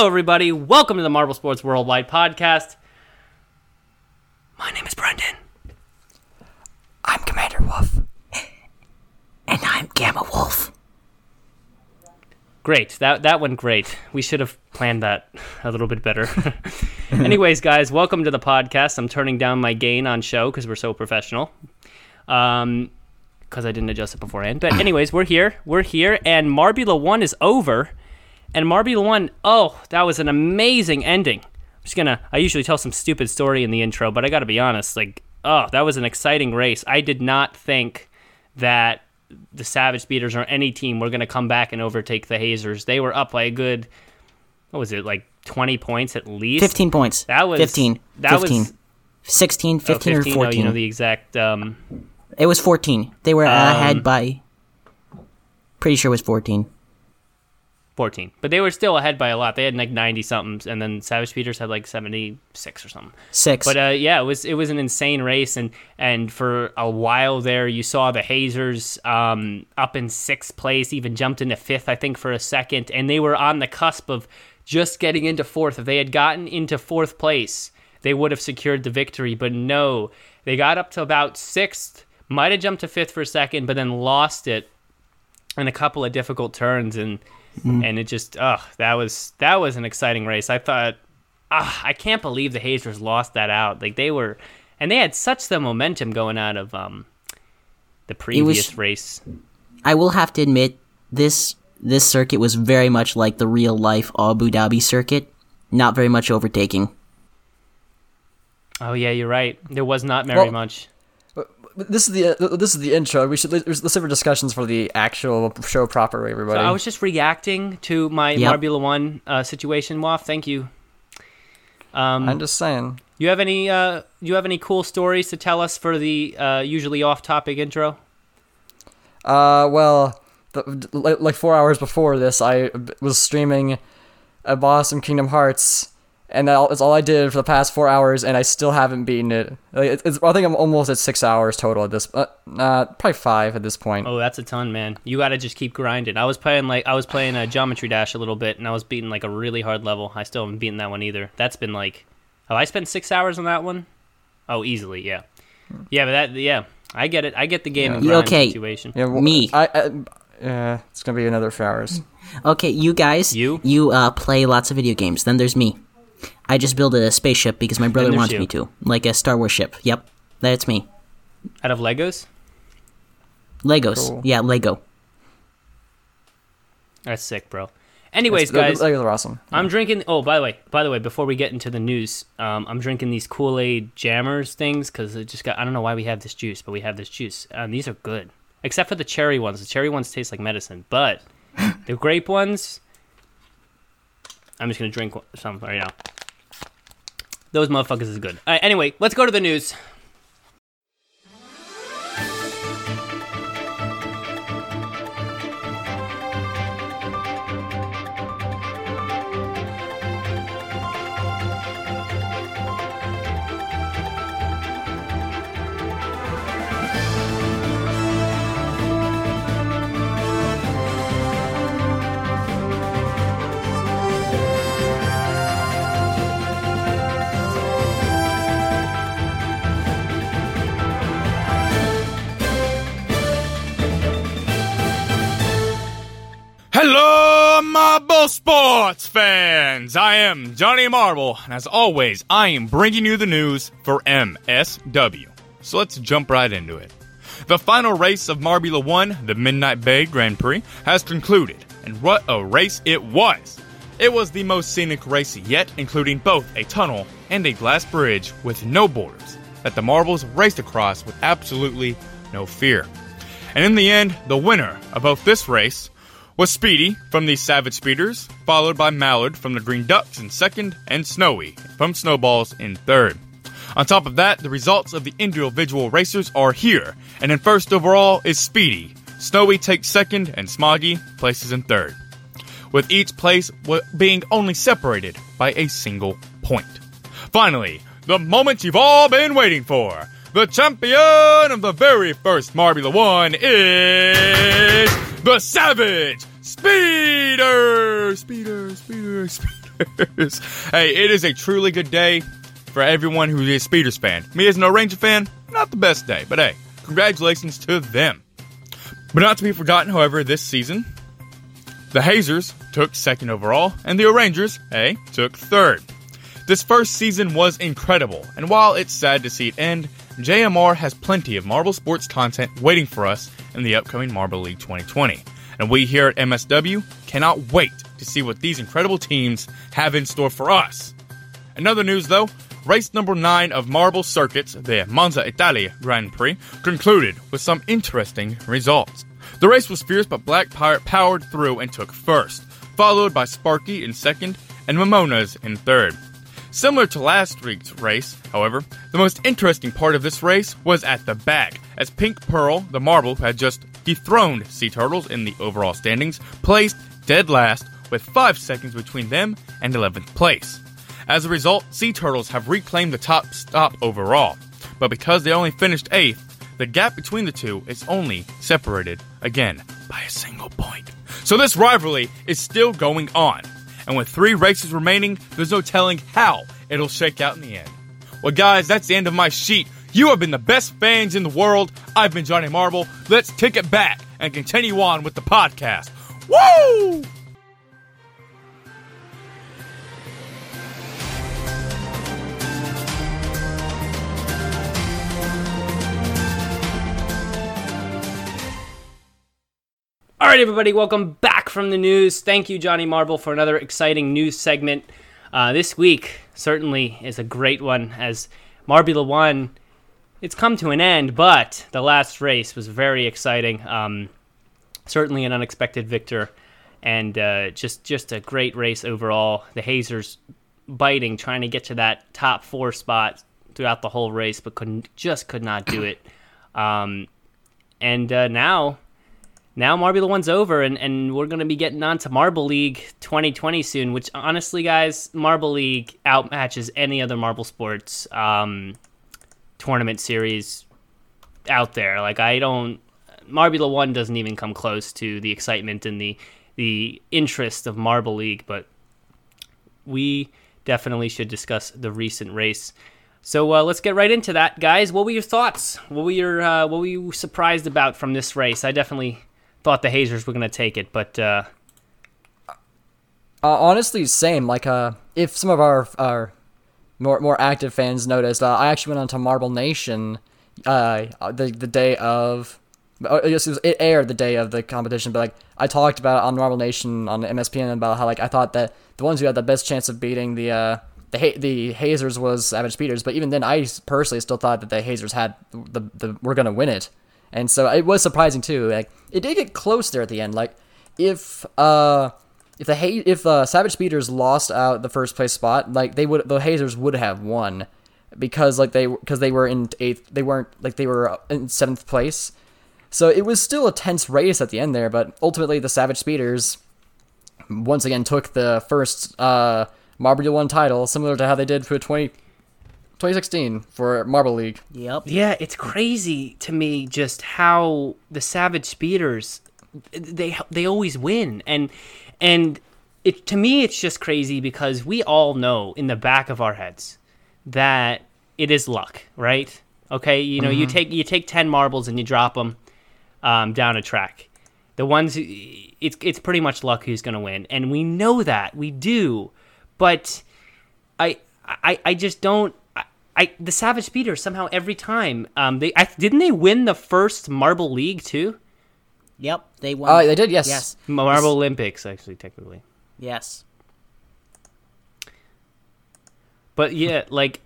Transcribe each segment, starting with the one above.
Hello, everybody. Welcome to the Marble Sports Worldwide podcast. My name is Brendan. I'm Commander Wolf. And I'm Gamma Wolf. Great. That that went great. We should have planned that a little bit better. Anyways, guys, welcome to the podcast. I'm turning down my gain on show because we're so professional. Um, because I didn't adjust it beforehand. But anyways, we're here. We're here, and Marbula One is over. And Marbula One, oh, that was an amazing ending. I'm just gonna. I usually tell some stupid story in the intro, but I got to be honest. Like, oh, that was an exciting race. I did not think that the Savage Speeders or any team were gonna come back and overtake the Hazers. They were up by a good. What was it like? 20 points at least. 15 points. That was 15. That 15. was 16, oh, 15, 15. or Oh, 14. you know the exact. Um, it was 14. They were Um, ahead by. Pretty sure it was 14. 14. But they were still ahead by a lot. They had like 90 somethings, and then Savage Speeders had like 76 or something. Six. But uh, yeah, it was it was an insane race, and and for a while there, you saw the Hazers um, up in sixth place, even jumped into fifth, I think, for a second, and they were on the cusp of just getting into fourth. If they had gotten into fourth place, they would have secured the victory. But no, they got up to about sixth, might have jumped to fifth for a second, but then lost it in a couple of difficult turns, and and it just, ugh, that was that was an exciting race. I thought ah, I can't believe the Hazers lost that out. Like they were, and they had such the momentum going out of um the previous race. I will have to admit, this this circuit was very much like the real life Abu Dhabi circuit. Not very much overtaking. Oh yeah, you're right. There was not very Well, much. This is the uh, this is the intro. We should let's let's have our discussions for the actual show proper, So everybody. I was just reacting to my Yep. Marbula One uh, situation. Waff, thank you. Um, I'm just saying. you have any uh, you have any cool stories to tell us for the uh, usually off-topic intro? Uh, well, the, like like four hours before this, I was streaming a boss in Kingdom Hearts, and that's all I did for the past four hours, and I still haven't beaten it. Like, it's, it's, I think I'm almost at six hours total at this. Uh, nah, probably five at this point. Oh, that's a ton, man. You got to just keep grinding. I was playing like I was playing a Geometry Dash a little bit, and I was beating like a really hard level. I still haven't beaten that one either. That's been like, have I spent six hours on that one? Oh, easily, yeah, yeah. But that, yeah, I get it. I get the game and grind okay? situation. Yeah, well, Me. I, I uh, it's gonna be another four hours. Okay, you guys. You? You uh, play lots of video games. Then there's me. I just built a spaceship because my brother wants you. me to, like a Star Wars ship. Yep, that's me. Out of Legos, Legos. Cool. Yeah, Lego. that's sick, bro. Anyways, It's- guys, those are awesome. I'm drinking. Oh, by the way, by the way, before we get into the news, um, I'm drinking these Kool Aid Jammers things because it just got. I don't know why we have this juice, but we have this juice, and these are good. Except for the cherry ones. The cherry ones taste like medicine, but the grape ones. I'm just gonna drink some right now. Those motherfuckers is good. All right, anyway, let's go to the news. Marble Sports fans! I am Johnny Marble, and as always, I am bringing you the news for MSW. So let's jump right into it. The final race of Marbula 1, the Midnight Bay Grand Prix, has concluded, and what a race it was! It was the most scenic race yet, including both a tunnel and a glass bridge with no borders that the marbles raced across with absolutely no fear. And in the end, the winner of both this race was Speedy from the Savage Speeders, followed by Mallard from the Green Ducks in second, and Snowy from Snowballs in third. On top of that, the results of the individual racers are here, and in first overall is Speedy. Snowy takes second, and Smoggy places in third, with each place being only separated by a single point. Finally, the moment you've all been waiting for. The champion of the very first Marbula 1 is the Savage Speeder! Speeder, Speeder, Speeders. hey, it is a truly good day for everyone who is a Speeders fan. Me as an Ranger fan, not the best day, but hey, congratulations to them. But not to be forgotten, however, this season, the Hazers took second overall, and the Rangers, hey, took third. This first season was incredible, and while it's sad to see it end, JMR has plenty of Marble Sports content waiting for us in the upcoming Marble League 2020. And we here at MSW cannot wait to see what these incredible teams have in store for us. Another news though, race number 9 of Marble Circuits, the Monza Italia Grand Prix, concluded with some interesting results. The race was fierce, but Black Pirate powered through and took first, followed by Sparky in second and Mamonas in third. Similar to last week's race, however, the most interesting part of this race was at the back, as Pink Pearl, the marble had just dethroned Sea Turtles in the overall standings, placed dead last with 5 seconds between them and 11th place. As a result, Sea Turtles have reclaimed the top stop overall, but because they only finished 8th, the gap between the two is only separated, again, by a single point. So this rivalry is still going on and with three races remaining, there's no telling how it'll shake out in the end. Well, guys, that's the end of my sheet. You have been the best fans in the world. I've been Johnny Marble. Let's kick it back and continue on with the podcast. Woo! All right, everybody, welcome back from the news. Thank you, Johnny Marble, for another exciting news segment. Uh, this week certainly is a great one as Marbula 1, it's come to an end, but the last race was very exciting. Um, certainly an unexpected victor and uh, just, just a great race overall. The Hazers biting, trying to get to that top four spot throughout the whole race, but couldn't, just could not do it. Um, and uh, now now Marbula One's over, and, and we're going to be getting on to Marble League 2020 soon, which honestly, guys, Marble League outmatches any other Marble Sports um, tournament series out there. Like, I don't. Marbula One doesn't even come close to the excitement and the the interest of Marble League, but we definitely should discuss the recent race. So uh, let's get right into that, guys. What were your thoughts? What were your uh, what were you surprised about from this race? I definitely thought the Hazers were going to take it, but uh, uh, honestly, same. Like, uh, if some of our our more more active fans noticed, uh, I actually went on to Marble Nation, uh, the the day of. I guess it, it aired the day of the competition, but like I talked about it on Marble Nation on MSPN about how like I thought that the ones who had the best chance of beating the uh, the ha- the Hazers was Savage Speeders, but even then, I personally still thought that the Hazers had the the were gonna win it. And so it was surprising too. Like it did get close there at the end. Like if uh if the ha- if uh, Savage Speeders lost out the first place spot, like they would the Hazers would have won because like they because they were in eighth, they weren't like they were in seventh place. So it was still a tense race at the end there, but ultimately the Savage Speeders once again took the first uh Marble One title, similar to how they did for 20, 2016 for Marble League. Yep. yeah, it's crazy to me just how the Savage Speeders they they always win, and and it to me it's just crazy because we all know in the back of our heads that it is luck, right? Okay, you know, you take you take ten marbles and you drop them um, down a track. The ones it's it's pretty much luck who's going to win, and we know that we do, but I I I just don't. I, I the Savage Speeders somehow every time um they I, didn't they win the first Marble League too Yep. They won. Oh, they did. Yes. Yes. Marble Olympics actually technically Yes. But yeah, like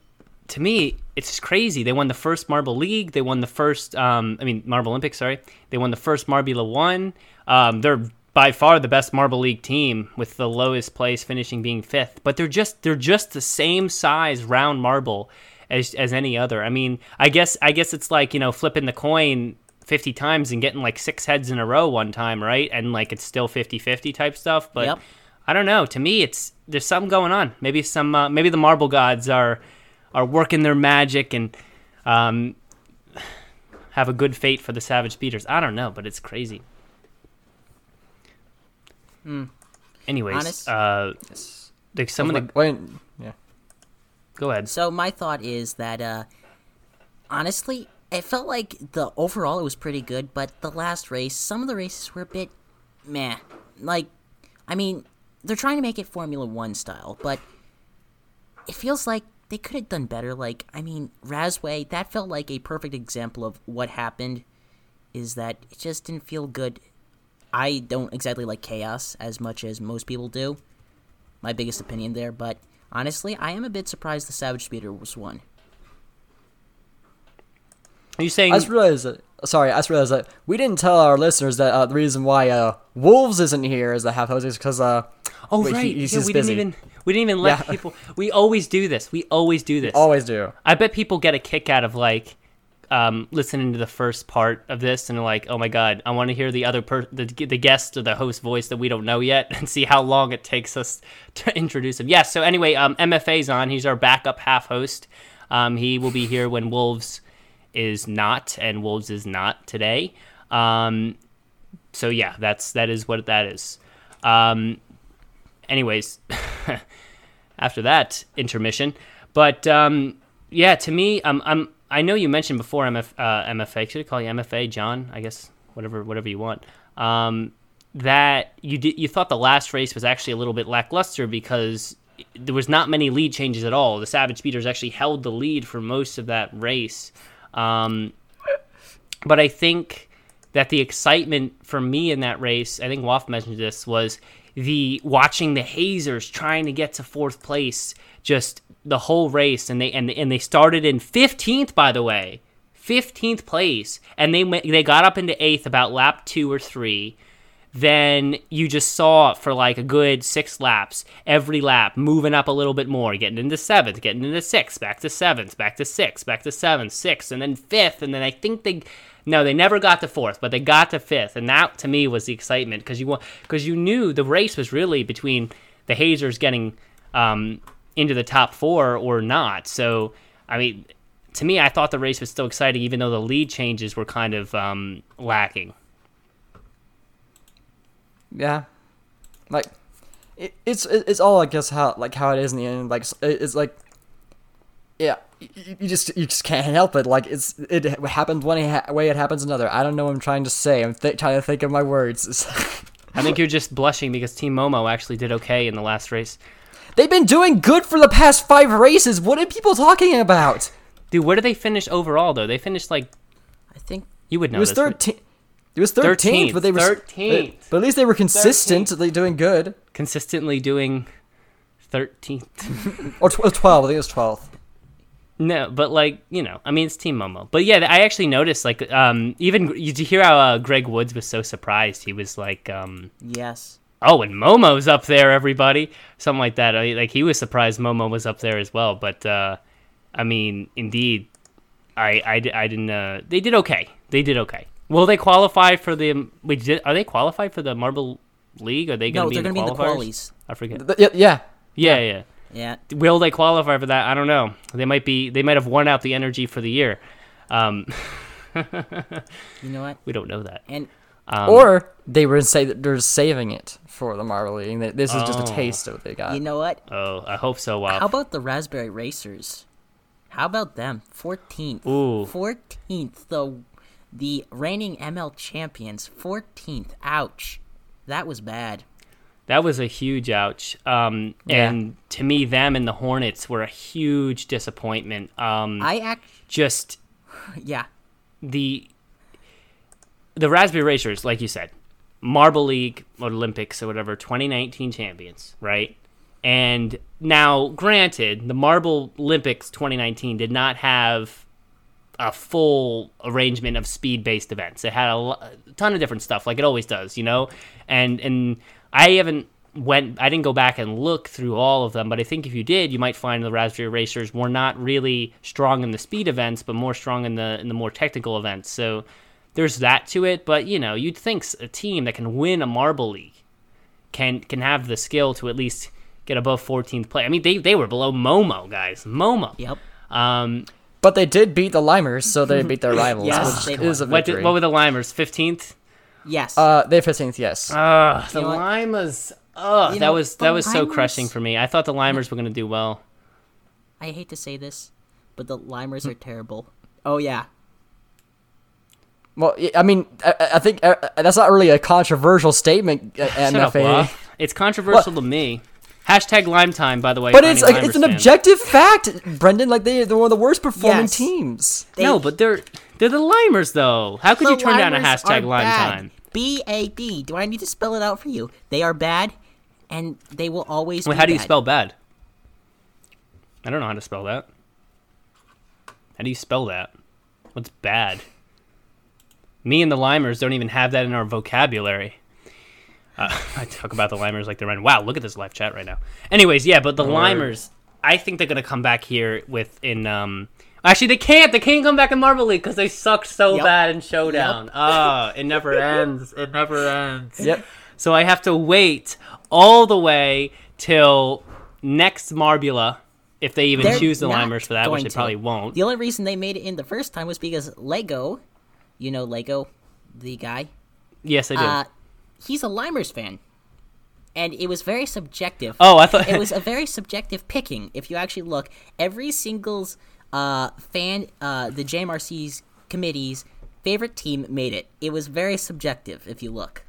to me, it's just crazy. They won the first Marble League. They won the first, um, I mean, Marble Olympics. Sorry, they won the first Marbula One. Um, they're by far the best Marble League team, with the lowest place finishing being fifth. But they're just they're just the same size round marble as as any other. I mean, I guess I guess it's like you know flipping the coin 50 times and getting like six heads in a row one time, right? And like it's still 50-50 type stuff, but Yep. I don't know. To me, it's there's something going on. Maybe some uh, maybe the marble gods are are working their magic and um, have a good fate for the savage speeders. I don't know, but it's crazy. Mm. Anyways, Honest- uh, like some of the Like, wait, yeah. go ahead. So my thought is that uh honestly, it felt like the overall it was pretty good, but the last race, some of the races were a bit meh. Like I mean, they're trying to make it Formula 1 style, but it feels like they could have done better. Like, I mean, Razzway, that felt like a perfect example of what happened is that it just didn't feel good. I don't exactly like chaos as much as most people do. My biggest opinion there, but honestly, I am a bit surprised the Savage Speeder was one. Are you saying I just realized that. Sorry, I just realized that we didn't tell our listeners that uh, the reason why uh, Wolves isn't here as the half host is because uh, Oh wait, he- right, he's yeah, just we busy. didn't even we didn't even let Yeah. people. We always do this. We always do this. always do. I bet people get a kick out of like um, listening to the first part of this and like, "Oh my god, I want to hear the other per- the the guest or the host voice that we don't know yet and see how long it takes us to introduce him." Yes. so anyway, um, MFA's on. He's our backup half host. Um, he will be here when Wolves is not and Wolves is not today. Um, so yeah, that's that is what that is. Um, anyways, after that intermission, but um, yeah, to me, I'm I know you mentioned before MF, uh, MFA. Should I call you MFA, John? I guess whatever whatever you want. Um, that you did you thought the last race was actually a little bit lackluster because there was not many lead changes at all. The Savage Speeders actually held the lead for most of that race. Um, but I think that the excitement for me in that race, I think Waff mentioned this, was the watching the Hazers trying to get to fourth place just the whole race, and they and and they started in fifteenth, by the way, fifteenth place, and they went, they got up into eighth about lap two or three. Then you just saw for like a good six laps, every lap moving up a little bit more, getting into seventh, getting into sixth, back to seventh, back to sixth, back to seventh, sixth, and then fifth, and then I think they no, they never got to fourth, but they got to fifth, and that to me was the excitement because you because you knew the race was really between the Hazers getting um, into the top four or not. So I mean, to me, I thought the race was still exciting, even though the lead changes were kind of um, lacking. Yeah, like it, it's it's all I guess how like how it is in the end. Like it's like yeah, you, you just you just can't help it. Like it's it happened one ha- way, it happens another. I don't know what I'm trying to say. I'm th- trying to think of my words. I think you're just blushing because Team Momo actually did okay in the last race. They've been doing good for the past five races. What are people talking about? Dude, where did they finish overall though? They finished like I think you would know It was thirteen. It was thirteenth, but they were 13th. But at least they were consistently doing good. consistently doing 13th. Or tw- twelve. I think it was twelfth. No, but like you know, I mean, it's Team Momo. But yeah, I actually noticed like um even you hear how uh, Greg Woods was so surprised? He was like um yes. oh, and Momo's up there, everybody, something like that. I, like he was surprised Momo was up there as well. But uh I mean, indeed, I I, I didn't. Uh, they did okay. They did okay. Will they qualify for the? Wait, did, are they qualified for the Marble League? Are they going No, to be they're in gonna the be in the qualifiers? qualies. I forget. Th- Yeah, yeah. Yeah, yeah. Yeah. Will they qualify for that? I don't know. They might be. They might have worn out the energy for the year. Um, You know what? we don't know that. And Um, or they were say they're saving it for the Marble League. This is just a Oh. taste of what they got. you know what? oh, I hope so. Wow. How about the Raspberry Racers? How about them? 14th. Ooh. 14th. The the reigning ML champions. 14th. Ouch. That was bad. That was a huge ouch. Um, Yeah. And to me, them and the Hornets were a huge disappointment. Um, I act. just Yeah. the the Raspberry Racers, like you said, Marble League or Olympics or whatever, 2019 champions, right? And now, granted, the Marble Olympics 2019 did not have a full arrangement of speed-based events. It had a, lo- a ton of different stuff, like it always does, you know. And and I haven't went, I didn't go back and look through all of them, but I think if you did, you might find the Raspberry Racers were not really strong in the speed events, but more strong in the in the more technical events. So there's that to it. But you know, you'd think a team that can win a Marble League can can have the skill to at least get above 14th play. I mean, they they were below Momo, guys. Momo. Yep. Um, But they did beat the Limers, so they beat their rivals, Yes, which they is a what, victory. did, what were the Limers? 15th. Yes. uh, they're 15th, yes. Ugh, the know what? Limas. Ugh, that know, was that was so crushing for me. I thought the Limers were going to do well. I hate to say this, but the Limers are terrible. Oh yeah. well, I mean, I, I think uh, that's not really a controversial statement, uh, Shut up, MFA. Bluff. It's controversial to me. Hashtag Lime Time, by the way. But it's any like, it's an fans. objective fact, Brendan. Like they, they're one of the worst performing Yes. teams. They- no, but they're they're the Limers though. How could you turn down a hashtag Lime bad. Time? B A D. Do I need to spell it out for you? They are bad, and they will always. Wait, be how do you bad. spell bad? I don't know how to spell that. How do you spell that? What's bad? Me and the Limers don't even have that in our vocabulary. Uh, I talk about the Limers like they're running. Wow, look at this live chat right now. Anyways, yeah, but the Limers, I think they're gonna come back here with in. um Actually, they can't. They can't come back in Marble League because they sucked so Yep. bad in Showdown. Ah, it never ends. It never ends. Yep. So I have to wait all the way till next Marbula, if they even They're choose the Limers for that, which they to. probably won't. The only reason they made it in the first time was because Lego, you know Lego, the guy, Yes, I do. uh, he's a Limers fan, and it was very subjective. oh, I thought it was a very subjective picking. If you actually look, every single's uh, fan, uh, the JMRC's committee's favorite team made it. It was very subjective. If you look,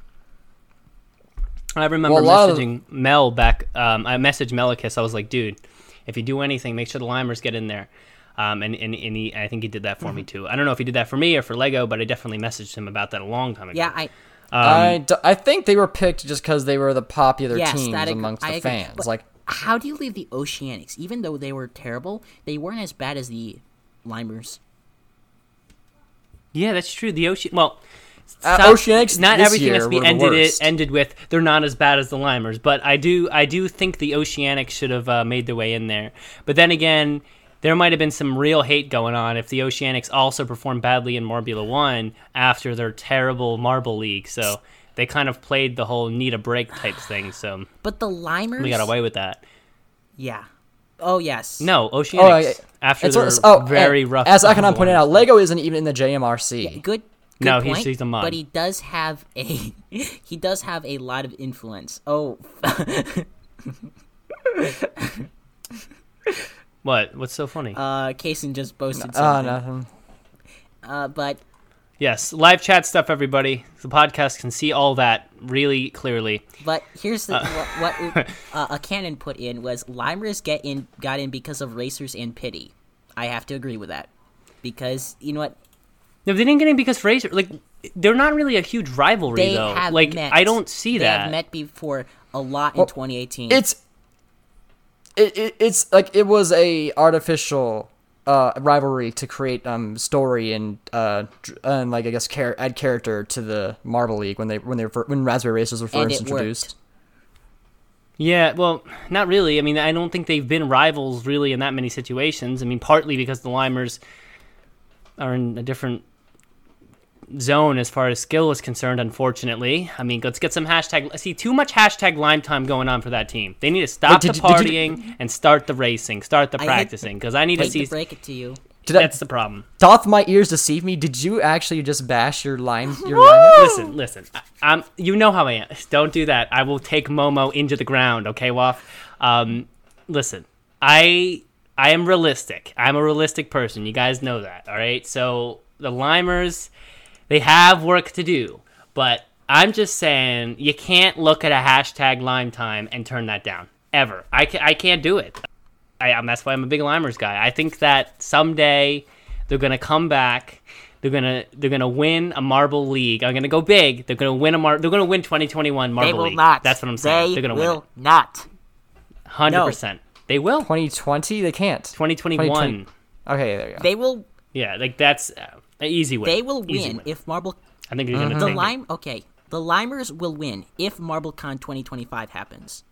I remember Well, a lot of- messaging Mel back. Um, I messaged Melikis. I was like, dude, if you do anything, make sure the Limers get in there. Um, and and, and he, I think he did that for me Mm-hmm. too. I don't know if he did that for me or for Lego, but I definitely messaged him about that a long time ago. yeah, I I, d- I think they were picked just because they were the popular yes, teams ag- amongst I the agree. fans. But Like, how do you leave the Oceanics? Even though they were terrible, they weren't as bad as the Limers. Yeah, that's true. The ocean. Well, Uh, some- Oceanics Not this everything has to year be ended. It ended with they're not as bad as the Limers, but I do I do think the Oceanics should have uh, made their way in there. But then again, there might have been some real hate going on if the Oceanics also performed badly in Marbula One after their terrible Marble League. So they kind of played the whole need a break type thing. So But the Limers, we got away with that. Yeah. Oh yes. No, Oceanics Oh, yeah. after it's their oh, very and rough. As Akanon pointed out. Lego isn't even in the JMRC. Good. Good No, he's- point, he's a mod. But he does have a he does have a lot of influence. Oh, What? What's so funny? uh, Kaysen just boasted Oh, something. nothing. Uh, but Yes, live chat stuff, everybody. The podcast can see all that really clearly. but here's the what, what uh, a canon put in was Limers get in got in because of racers and pity. I have to agree with that because you know what No, they didn't get in because Fraser, like, they're not really a huge rivalry, they though. have like, met. I don't see they that. They have met before a lot in 2018. It's it, it it's like it was a artificial uh rivalry to create um story and uh and like I guess char- add character to the Marble League when they when they were when Raspberry Racers were first introduced. worked. Yeah, well, not really. I mean, I don't think they've been rivals really in that many situations. I mean, partly because the Limers are in a different zone as far as skill is concerned, unfortunately. I mean, let's get some hashtag. See, too much hashtag lime time going on for that team. They need to stop did the you- did you- partying and start the racing, start the I practicing, because I need to see. to break it to you. Did I, That's the problem. doth my ears deceive me? Did you actually just bash your line your line? Listen, listen. I, I'm. You know how I am. Don't do that. I will take Momo into the ground. Okay, Waff. Um, listen. I I am realistic. I'm a realistic person. You guys know that. All right. So the Limers, they have work to do, but I'm just saying you can't look at a hashtag Lime Time and turn that down ever. I ca- I can't do it. I, um, that's why I'm a big Limers guy. I think that someday they're gonna come back. They're gonna they're gonna win a Marble League. I'm gonna go big. They're gonna win a Mar. They're gonna win 2021 Marble They will League. not. That's what I'm saying. They They're gonna will win not. it. Hundred percent. They will. 2020? They can't. 2021. 2020. Okay, there you go. They will. Yeah, like that's uh, an easy win. They will Easy win if Marble. I think you're gonna The take it. lime. Okay, the Limers will win if MarbleCon 2025 happens.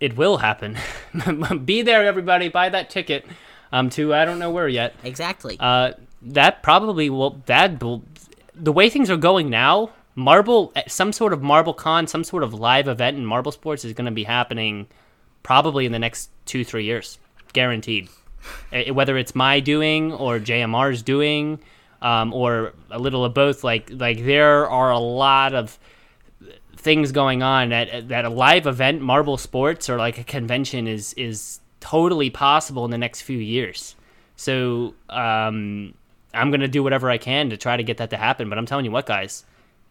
It will happen. Be there, everybody. Buy that ticket. Um, to I don't know where yet. Exactly. Uh, that probably will. That will. The way things are going now, Marble, some sort of Marble Con, some sort of live event in Marble Sports is going to be happening, probably in the next two three years, guaranteed. Eh, Whether it's my doing or JMR's doing, um, or a little of both. Like like there are a lot of things going on at that a live event marble sports or like a convention is is totally possible in the next few years so um i'm gonna do whatever i can to try to get that to happen but i'm telling you what guys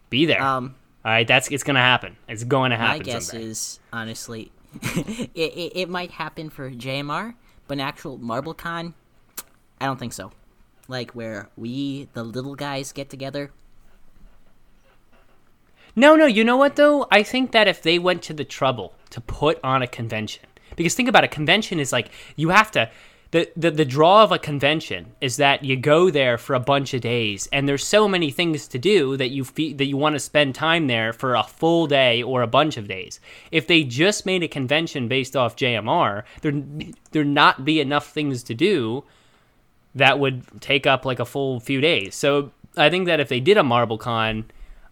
be there um, all right that's it's gonna happen it's going to happen my guess someday. is honestly, it, it it might happen for JMR, but an actual MarbleCon, I don't think so. Like where we the little guys get together. No, no, you know what though? I think that if they went to the trouble to put on a convention, because think about it, convention is like you have to. The, the, the draw of a convention is that you go there for a bunch of days and there's so many things to do that you that you want to spend time there for a full day or a bunch of days. If they just made a convention based off JMR, there there not be enough things to do that would take up like a full few days. So I think that if they did a MarbleCon,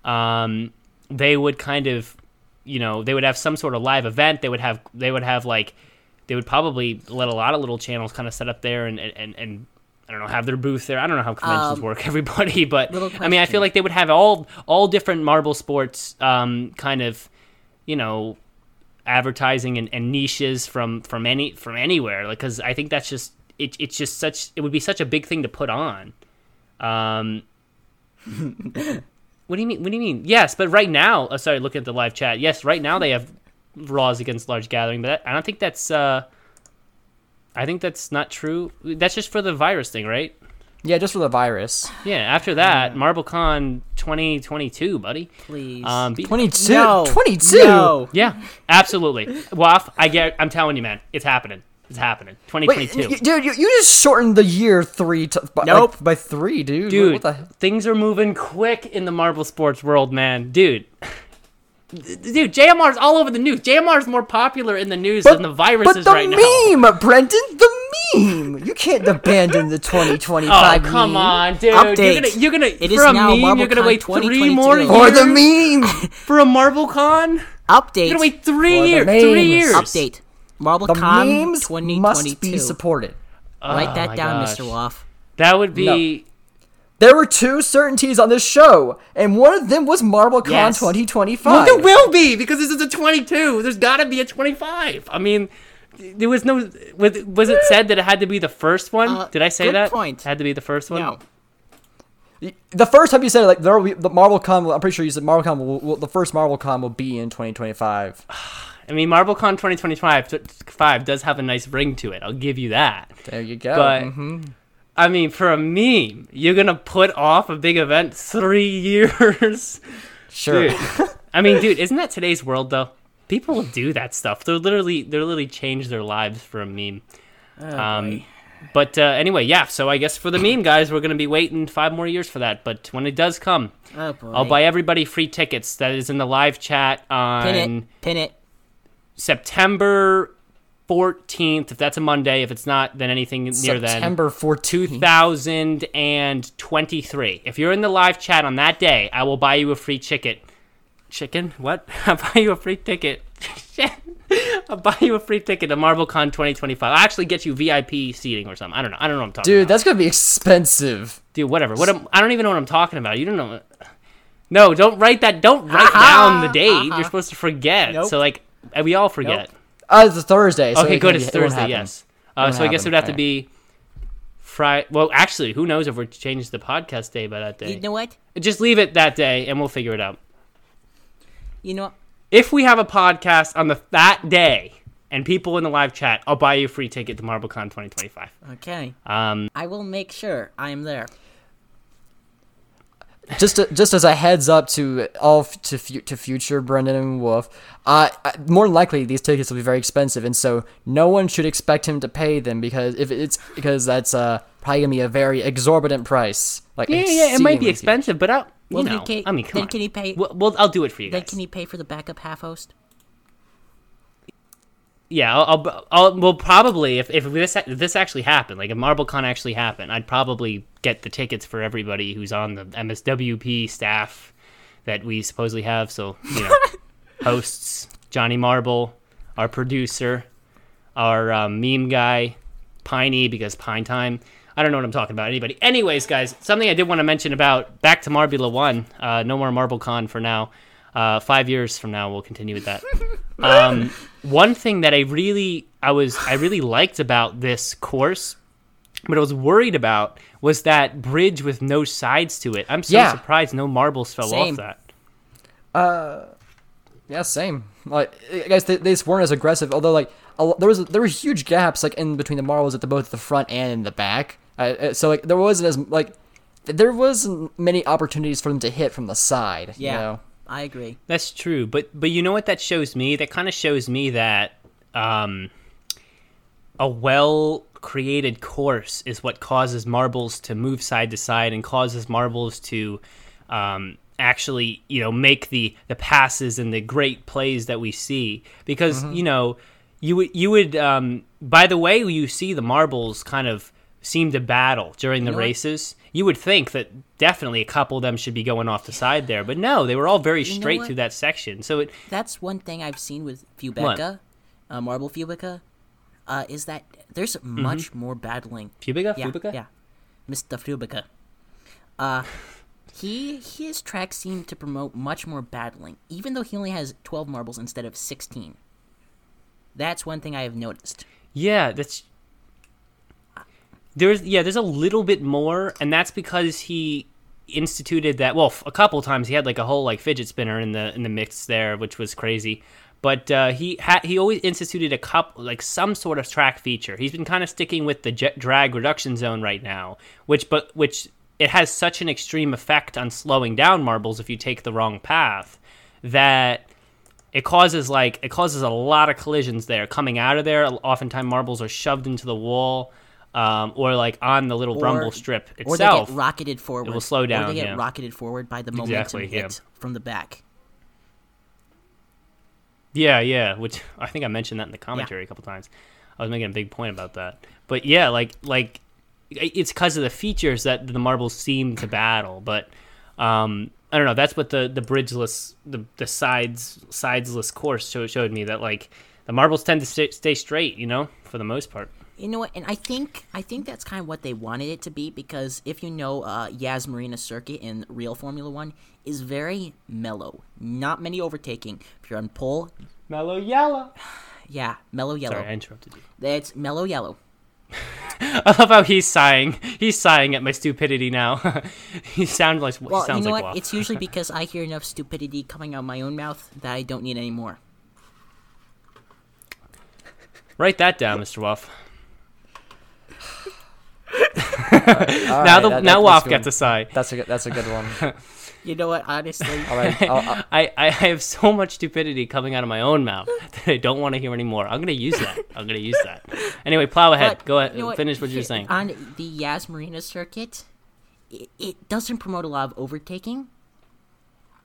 um, they would kind of, you know, they would have some sort of live event. They would have, they would have like, they would probably let a lot of little channels kind of set up there and and and. I don't know, have their booth there. I don't know how conventions Um, work, everybody, but I mean, I feel like they would have all all different marble sports, um, kind of, you know, advertising and, and niches from from any from anywhere like because i think that's just it, it's just such it would be such a big thing to put on um what do you mean what do you mean yes but right now oh, sorry looking at the live chat yes right now they have laws against large gathering but i don't think that's uh i think that's not true that's just for the virus thing right Yeah, just for the virus. yeah after that marblecon 2022 buddy Please. um be- 22. no. 22. No. Yeah, absolutely. Waff, I get. I'm telling you, man, it's happening. It's happening. Wait, 2022. y- dude, you, you just shortened the year three to, by, Nope. like, by three, dude. Dude, What the? things are moving quick in the Marble sports world, man. Dude. Dude, JMR's all over the news. JMR's more popular in the news than the virus but is the right now. meme, Brendan, the meme. You can't abandon the 2025 Oh come meme. on, dude! Update. You're gonna, you're gonna It for is a now meme. You're gonna MarbleCon wait three more years For the meme. for a Marble Con. Update. You're gonna wait three years. Three years. Update. The MarbleCon memes 2022. must be supported. Oh Write Oh that down, gosh. Mr. Waff. That would be. There were two certainties on this show, and one of them was MarbleCon Yes. 2025. Well, there will be because this is a 22. There's got to be a 25. I mean, there was no. Was, was it said that it had to be the first one? Uh, Did I say that? point. It had to be the first one. No. The first time you said it, like there will be the MarbleCon, I'm pretty sure you said MarbleCon will, will the first MarbleCon will be in 2025. I mean, MarbleCon 2025 t- five does have a nice ring to it. I'll give you that. There you go. But Mhm. I mean, for a meme, you're gonna put off a big event three years. Sure. Dude. I mean, dude, isn't that today's world though? People do that stuff. They're literally they're literally change their lives for a meme. Oh, um, but uh, anyway, yeah. So I guess for the meme guys, we're gonna be waiting five more years for that. But when it does come, Oh. I'll buy everybody free tickets. That is in the live chat on Pin it. Pin it. September 14th. If that's a Monday, if it's not, then anything near then. September 14th. 2023. If you're in the live chat on that day, I will buy you a free ticket. Chicken? What? I'll buy you a free ticket. I'll buy you a free ticket to MarbleCon 2025. I'll actually get you VIP seating or something. I don't know. I don't know what I'm talking Dude, about. that's gonna be expensive. Dude, whatever. What am, I don't even know what I'm talking about. You don't know. No, don't write that. Don't write down the date. You're supposed to forget. Nope. So like, we all forget. Uh, it's a Thursday. So Okay, it good. It's be- it Thursday. Yes. Uh, Won't so I guess it would have to okay. be Friday. Well, actually, who knows if we're changed the podcast day by that day? You know what? Just leave it that day, and we'll figure it out. You know. If we have a podcast on the that day and people in the live chat, I'll buy you a free ticket to MarbleCon 2025. Okay. Um, I will make sure I am there. Just to, just as a heads up to all f- to fu- to future Brendan and Wolf, uh, uh, more than likely these tickets will be very expensive, and so no one should expect him to pay them because if it's because that's uh probably gonna be a very exorbitant price. Like Yeah, yeah, it might be exceedingly expensive, but I'll, you Well, know, then can- I mean, come then on. can he pay- Well, well, I'll do it for you Then guys. can he pay for the backup half host? Yeah, I'll, I'll, I'll well probably if, if this if this actually happened, like if MarbleCon actually happened, I'd probably get the tickets for everybody who's on the MSWP staff that we supposedly have. So you know, hosts Johnny Marble, our producer, our um, meme guy, Piney because Pine Time. I don't know what I'm talking about. Anybody? Anyways, guys, something I did want to mention about back to Marbula One. Uh, no more MarbleCon for now. Uh, five years from now, we'll continue with that. Um, one thing that I really, I was, I really liked about this course, but I was worried about was that bridge with no sides to it. I'm so Yeah. surprised no marbles fell Same. off that. Yeah, same. Like I guess they, they just weren't as aggressive. Although like a, there was there were huge gaps like in between the marbles at the both the front and in the back. Uh, Uh, so like there wasn't as like there wasn't many opportunities for them to hit from the side. Yeah, You know? I agree. That's true, but but you know what that shows me? That kind of shows me that um, a well created course is what causes marbles to move side to side and causes marbles to um, actually you know make the the passes and the great plays that we see because you know you would you would um, by the way you see the marbles kind of seem to battle during the know what? races you would think that definitely a couple of them should be going off the side there but no they were all very You straight through that section so it That's one thing I've seen with Fubeca, uh, Marble Fubeca, uh, is that there's much more battling. Fubica? Yeah, Fubica? yeah, Mr. Fubeca. Uh, he his tracks seem to promote much more battling, even though he only has 12 marbles instead of 16. That's one thing I have noticed. Yeah, that's there's yeah, there's a little bit more, and that's because he instituted that. Well, a couple times he had like a whole like fidget spinner in the in the mix there, which was crazy. But uh, he had he always instituted a couple like some sort of track feature. He's been kind of sticking with the jet drag reduction zone right now, which but which it has such an extreme effect on slowing down marbles if you take the wrong path that it causes like it causes a lot of collisions there coming out of there oftentimes marbles are shoved into the wall um, or like on the little rumble strip itself, Or they get rocketed forward. It will slow down. Or they get yeah. rocketed forward by the momentum Exactly, yeah. hit from the back. yeah yeah which i think i mentioned that in the commentary a couple times i was making a big point about that but yeah like like it's because of the features that the marbles seem to battle but um i don't know that's what the the bridgeless the the sides sidesless course show, showed me that like the marbles tend to stay, stay straight you know for the most part You know what? And I think I think that's kind of what they wanted it to be because if you know, uh, Yas Marina Circuit in real Formula One is very mellow. Not many overtaking. If you're on pole, mellow yellow yeah, mellow yellow. sorry i interrupted you It's mellow yellow. I love how he's sighing. He's sighing at my stupidity now. he sounds like Well, he sounds you know like what? Waff. It's usually because I hear enough stupidity coming out of my own mouth that I don't need any more. Write that down, Mr. Waff. All now the that- now that- Waff that's gets good. a sigh. That's a good, that's a good one. You know what? Honestly, All right, I'll, I'll, I, I have so much stupidity coming out of my own mouth that I don't want to hear anymore. I'm gonna use that. I'm gonna use that. Anyway, plow ahead. But, Go ahead. you know Finish what you're saying. On the Yas Marina circuit, it, it doesn't promote a lot of overtaking.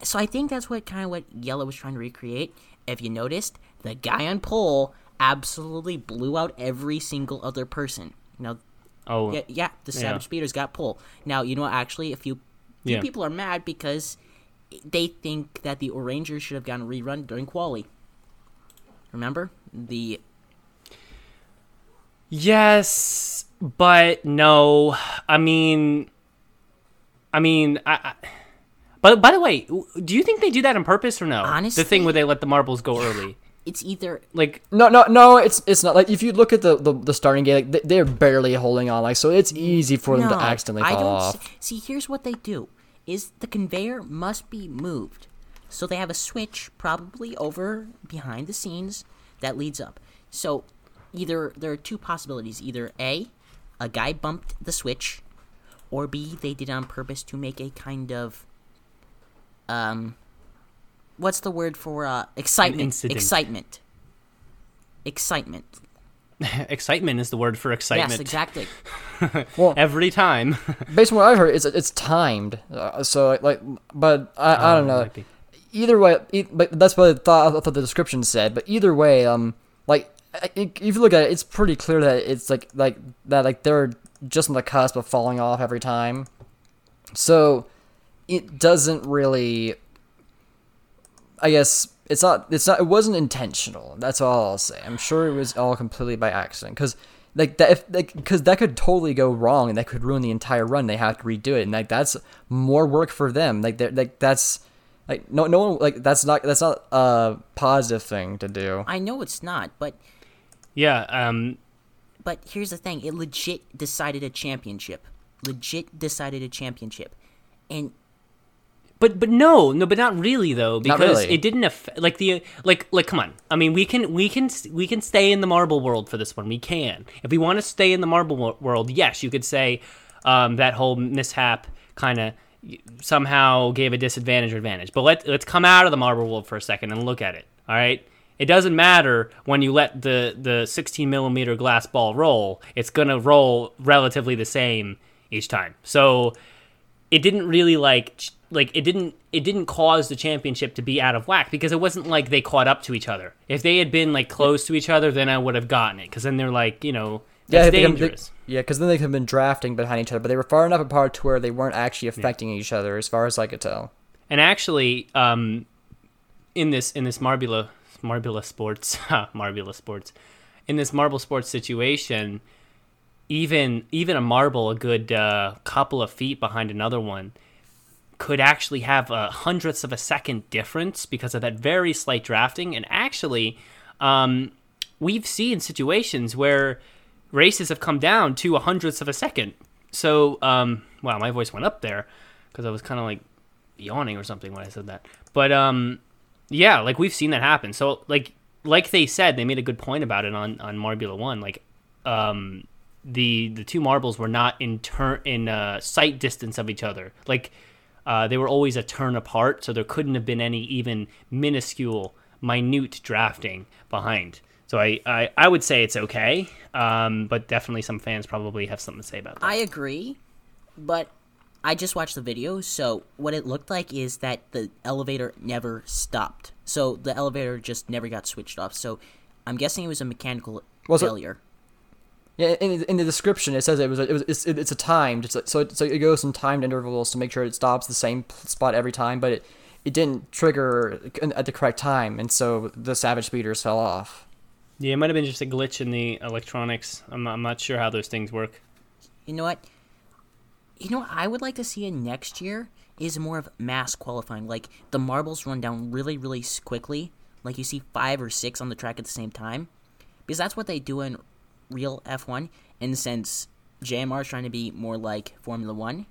So I think that's what kind of what Jelle was trying to recreate. If you noticed, the guy on pole absolutely blew out every single other person. Now, oh, yeah, yeah the Yeah. Savage Speeders got pole. Now, you know what? Actually, a few, few Yeah. people are mad because they think that the Orangers should have gotten rerun during quali. Remember the Yes, but no. I mean, I mean, I. I but by the way, do you think they do that on purpose or no? Honestly, the thing where they let the marbles go early, it's either like no, no, no. It's it's not like if you look at the the, the starting gate, like, they- they're barely holding on. Like so, it's easy for them to accidentally I don't off. s- See, here's what they do: is the conveyor must be moved, so they have a switch probably over behind the scenes that leads up. So, either there are two possibilities: either a, a guy bumped the switch, or b, they did it on purpose to make a kind of um, what's the word for uh excitement? incident. Excitement. Excitement. excitement is the word for excitement. Yes, exactly. well, Every time. Based on what I've heard, it's it's timed. Uh, so like, but I, I don't Oh, know. might. Either way, e- but that's what I thought, I thought the description said. But either way, um, like I- I- if you look at it, it's pretty clear that it's like like that like they're just on the cusp of falling off every time. So it doesn't really. I guess it's not. It's not. It wasn't intentional. That's all I'll say. I'm sure it was all completely by accident. Because like that, if like because that could totally go wrong, and that could ruin the entire run. They have to redo it, and like that's more work for them. Like they're like that's like no no one like that's not that's not a positive thing to do. I know it's not, but Yeah, um, but here's the thing: it legit decided a championship. Legit decided a championship, and But but no, no, but not really though, because really. it didn't affect like the like like come on. I mean, we can we can we can stay in the marble world for this one. We can. If we want to stay in the marble wo- world, yes, you could say um, that whole mishap kind of somehow gave a disadvantage or advantage. But let let's come out of the marble world for a second and look at it. All right. It doesn't matter when you let the the 16 millimeter glass ball roll. It's gonna roll relatively the same each time. So it didn't really like like it didn't it didn't cause the championship to be out of whack because it wasn't like they caught up to each other. If they had been like close to each other, then I would have gotten it because then they're like you know that's they- they- dangerous. yeah, because then they could have been drafting behind each other, but they were far enough apart to where they weren't actually affecting each other, as far as I could tell. And actually, um, in this in this Marbula Marbula Sports Marbula Sports, in this marble sports situation, even even a marble a good uh, couple of feet behind another one could actually have a hundredths of a second difference because of that very slight drafting. And actually, um, we've seen situations where races have come down to a hundredths of a second. So, um, wow, my voice went up there because I was kind of like yawning or something when I said that. But um, yeah, like we've seen that happen. So like like they said, they made a good point about it on on Marbula One. Like um, the the two marbles were not in turn in uh, sight distance of each other. Like uh, they were always a turn apart, so there couldn't have been any even minuscule, minute drafting behind. So I, I, I would say it's okay, um, but definitely some fans probably have something to say about that. I agree, but I just watched the video, so what it looked like is that the elevator never stopped. So the elevator just never got switched off. So I'm guessing it was a mechanical Was it- failure. Yeah, in, in the description it says it was a, it was it's, it's a timed it's a, so it, so it goes in timed intervals to make sure it stops the same spot every time, but it it didn't trigger uh, at the correct time, and so the Savage speeders fell off. yeah, it might have been just a glitch in the electronics. I'm not, I'm not sure how those things work. You know what? You know what I would like to see in next year is more of mass qualifying. Like the marbles run down really, really quickly. Like you see five or six on the track at the same time, because that's what they do in real F1. And since JMR is trying to be more like Formula One,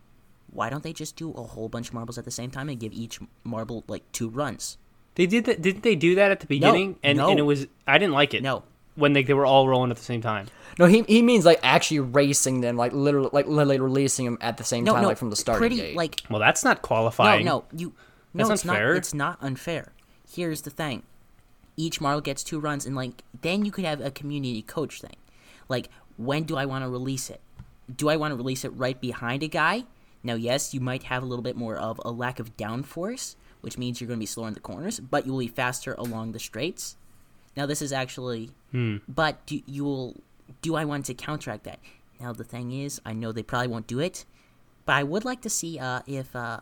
why don't they just do a whole bunch of marbles at the same time and give each marble like two runs? They did that. Didn't they do that at the beginning? and no. and it was I didn't like it. No. when they, they were all rolling at the same time. No, he he means like actually racing them, like literally like literally releasing them at the same No, time, no, like from the start. pretty gate. like Well, that's not No, qualifying. no, no, you. No, That's it's not. unfair. It's not unfair. Here's the thing: each model gets two runs, and like then you could have a community coach thing. Like, when do I want to release it? Do I want to release it right behind a guy? Now, yes, you might have a little bit more of a lack of downforce, which means you're going to be slower in the corners, but you will be faster along the straights. Now, this is actually, but do, you will. Do I want to counteract that? Now, the thing is, I know they probably won't do it, but I would like to see uh, if uh,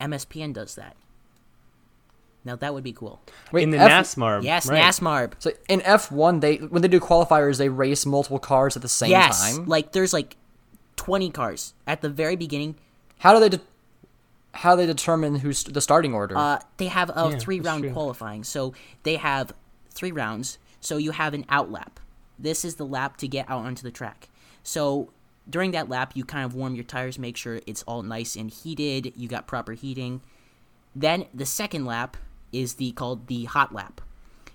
MSPN does that. Now that would be cool. Wait, in the F- NASMAR. Yes, right. NASMAR. So in F one, they when they do qualifiers, they race multiple cars at the same Yes, time. like there's like 20 cars at the very beginning. How do they de- how do they determine who's the starting order? Uh, they have a Yeah, three round true. qualifying, so they have three rounds. So you have an out lap. This is the lap to get out onto the track. So during that lap, you kind of warm your tires, make sure it's all nice and heated. You got proper heating. Then the second lap is the called the hot lap.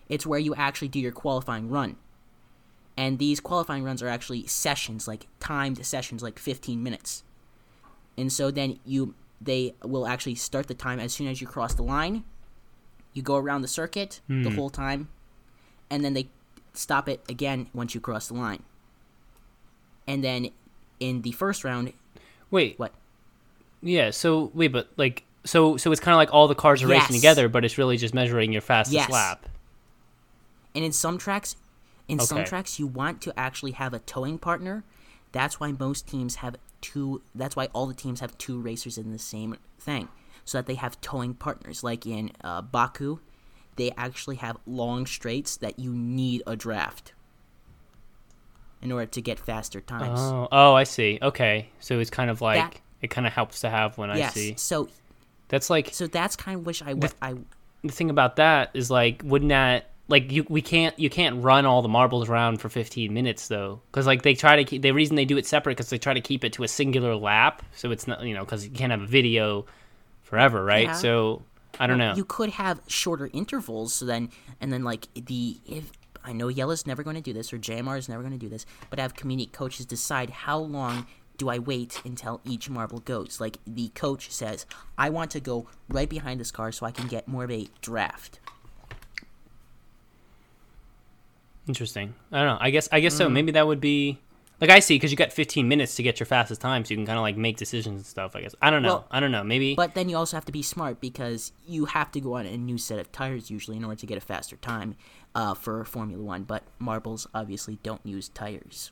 It's where you actually do your qualifying run. And these qualifying runs are actually sessions, like timed sessions, like 15 minutes. And so then you they will actually start the time as soon as you cross the line. You go around the circuit the Hmm. whole time, and then they stop it again once you cross the line. And then in the first round, Wait. what? Yeah. So wait, but like, so so it's kind of like all the cars are racing together, but it's really just measuring your fastest Yes. lap. And in some tracks, in some tracks, you want to actually have a towing partner. That's why most teams have two. That's why all the teams have two racers in the same thing, so that they have towing partners. Like in uh, Baku, they actually have long straights that you need a draft in order to get faster times. Oh, oh, I see. Okay, so it's kind of like That- it kind of helps to have one. I yes. see. So That's like so that's kind of wish I the thing about that is like, wouldn't that like you we can't you can't run all the marbles around for 15 minutes though. Because like they try to keep the reason they do it separate because they try to keep it to a singular lap so it's not you know because you can't have a video forever right? Yeah. so i don't know. You could have shorter intervals, so then and then like the if I know Jelle's never going to do this or JMR is never going to do this, but have community coaches decide how long do I wait until each marble goes. Like the coach says, I want to go right behind this car so I can get more of a draft. Interesting. I don't know. I guess I guess Mm. so. Maybe that would be like I see because you got 15 minutes to get your fastest time, so you can kind of like make decisions and stuff. I guess I don't know. Well, I don't know. Maybe But then you also have to be smart because you have to go on a new set of tires usually in order to get a faster time uh, for Formula One. But marbles obviously don't use tires.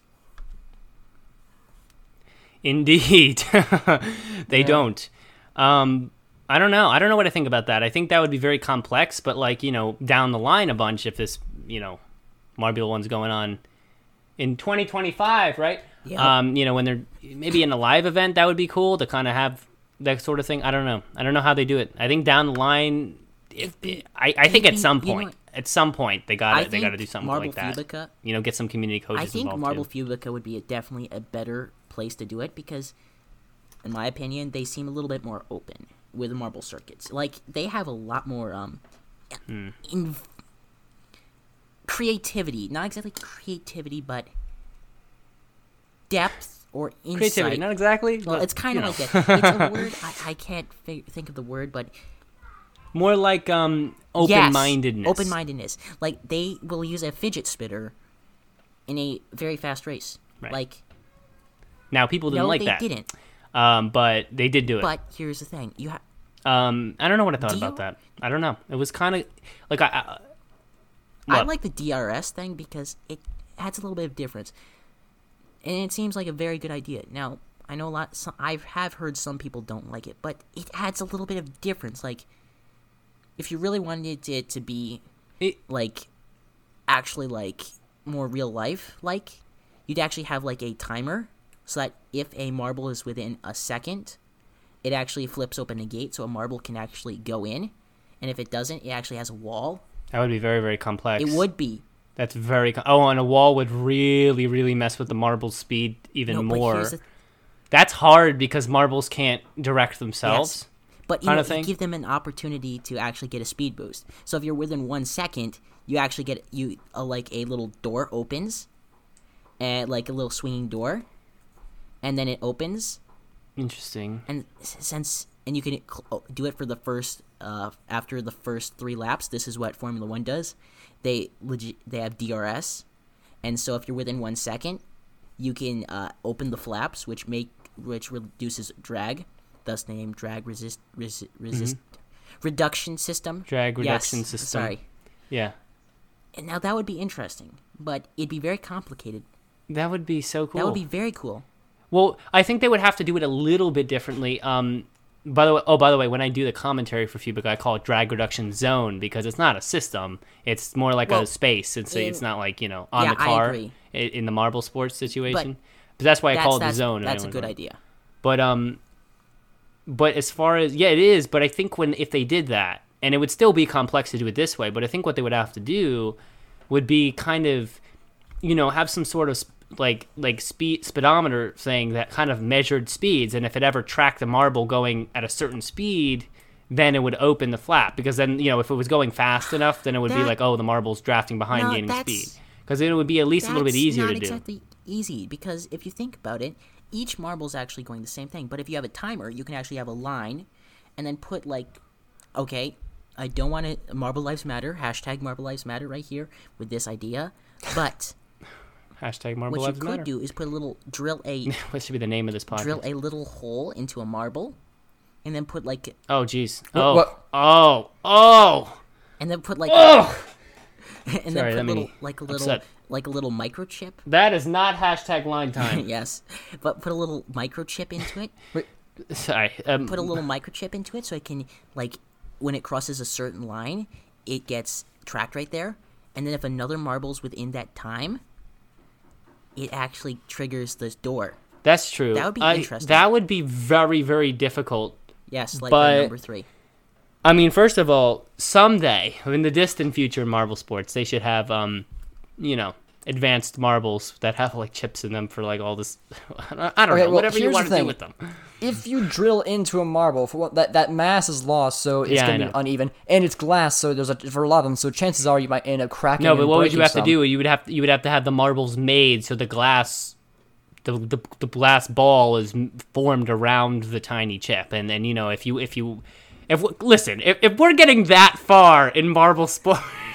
Indeed they don't. Um, I don't know. I don't know what I think about that. I think that would be very complex, but like you know, down the line a bunch if this you know, Marble one's going on in 2025, right? Yeah. Um, you know, when they're maybe in a live event, that would be cool to kind of have that sort of thing. I don't know. I don't know how they do it. I think down the line, if, I, I think at some point, at some point they got to they got to do something Marble like that. Fubica- You know, get some community coaches I think involved Marble too. Fubica would be a, definitely a better place to do it because, in my opinion, they seem a little bit more open with the marble circuits. Like they have a lot more um, Hmm. in creativity. Not exactly creativity, but depth or insight. Creativity, not exactly. well, it's kind of know. like a, it's a word. I, I can't fi- think of the word, but more like um open-mindedness. Yes, open-mindedness. Like they will use a fidget spinner in a very fast race. Right. Like Now people didn't no, like they that. didn't. Um, but they did do it. But here's the thing: you have um, I don't know what I thought Do about you- that. I don't know. It was kind of like I. I I like the DRS thing because it adds a little bit of difference, and it seems like a very good idea. Now I know a lot. Some, I have heard some people don't like it, but it adds a little bit of difference. Like if you really wanted it to be It- like actually like more real life like you'd actually have like a timer so that if a marble is within a second it actually flips open a gate so a marble can actually go in and if it doesn't it actually has a wall that would be very very complex. it would be That's very. Com- oh, and a wall would really really mess with the marble speed even no, more. the That's hard because marbles can't direct themselves. Yes. But you know, you give them an opportunity to actually get a speed boost. So if you're within one second, you actually get you uh, like a little door opens, and like a little swinging door, and then it opens, Interesting. and since and you can cl- oh, do it for the first uh after the first three laps. This is what Formula One does. They legit they have DRS, and so if you're within one second, you can uh, open the flaps, which make which reduces drag, thus the name drag resist res, resist reduction system. Mm-hmm. Drag reduction Yes, system. Sorry. Yeah, And now that would be interesting, but it'd be very complicated. that would be so cool. That would be very cool. Well, I think they would have to do it a little bit differently. Um, by the way, oh, by the way, when I do the commentary for Fubic, I call it drag reduction zone because it's not a system; it's more like Well, a space. It's it's not like you know on Yeah, the car in the marble sports situation. But, that's why I That's, call it the zone. that's a good know. idea. But um, but as far as yeah, it is. But I think when if they did that, and it would still be complex to do it this way. But I think what they would have to do would be kind of, you know, have some sort of like like speed speedometer thing that kind of measured speeds, and if it ever tracked the marble going at a certain speed. Then it would open the flap because then you know if it was going fast enough, then it would be like oh the marble's drafting behind No, gaining speed because it would be at least a little bit easier to do. exactly easy because if you think about it, each marble's actually going the same thing. But if you have a timer, you can actually have a line, and then put like, okay, I don't want to Marble Lives Matter hashtag Marble Lives Matter right here with this idea, but Hashtag Marble what you could Matter. do is put a little drill a What should be the name of this podcast? drill a little hole into a marble, and then put like Oh, jeez. Oh, what- oh, oh. and then put like Oh! and Sorry, then put little like a little upset. like a little microchip. That is not hashtag line time. yes, but put a little microchip into it. Sorry. Um, Put a little microchip into it so it can like when it crosses a certain line, it gets tracked right there. And then if another marble's within that time, it actually triggers this door. that's true. That would be I- interesting. That would be very, very difficult. Yes, like But- number three. I mean, first of all, someday in the distant future, in Marble Sports, they should have, um, you know, advanced marbles that have like chips in them for like all this. I don't Okay, know, well, whatever you want to do with them. If you drill into a marble, for what, that that mass is lost, so it's Yeah, I gonna be uneven, and it's glass, so there's a for a lot of them. So chances are you might end up cracking. No, but and what would you have some. to do? You would have you would have to have the marbles made so the glass, the the, the glass ball is m- formed around the tiny chip, and then you know if you if you if listen if, if we're getting that far in marble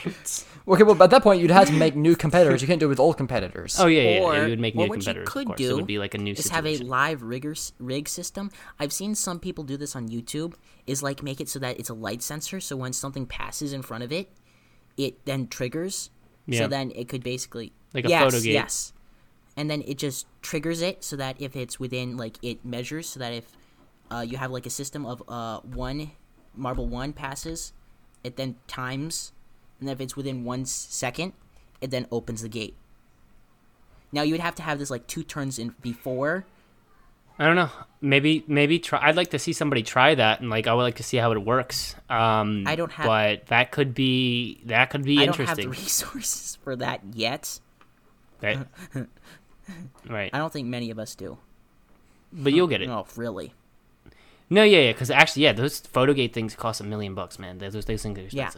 sports, Okay, well, at that point you'd have to make new competitors. You can't do it with old competitors. oh yeah, yeah, Or, yeah, you would make well, new what competitors. you could of do it would be like a new is situation. have a live rigger rig system. I've seen some people do this on YouTube. Is like make it so that it's a light sensor, so when something passes in front of it, it then triggers. Yeah. So then it could basically Like a yes, photo gate. Yes. And then it just triggers it so that if it's within like it measures so that if uh, you have like a system of uh, one marble one passes, it then times, and if it's within one second, it then opens the gate. Now you would have to have this like two turns in before. I don't know. Maybe maybe try. I'd like to see somebody try that, and like I would like to see how it works. Um, I don't have- but that could be that could be I don't have the interesting. resources for that yet. Right. right. I don't think many of us do. But you'll get it. Oh, really. No, yeah, yeah. Because actually, yeah, those photogate things cost a million bucks, man. Those those things are Yeah.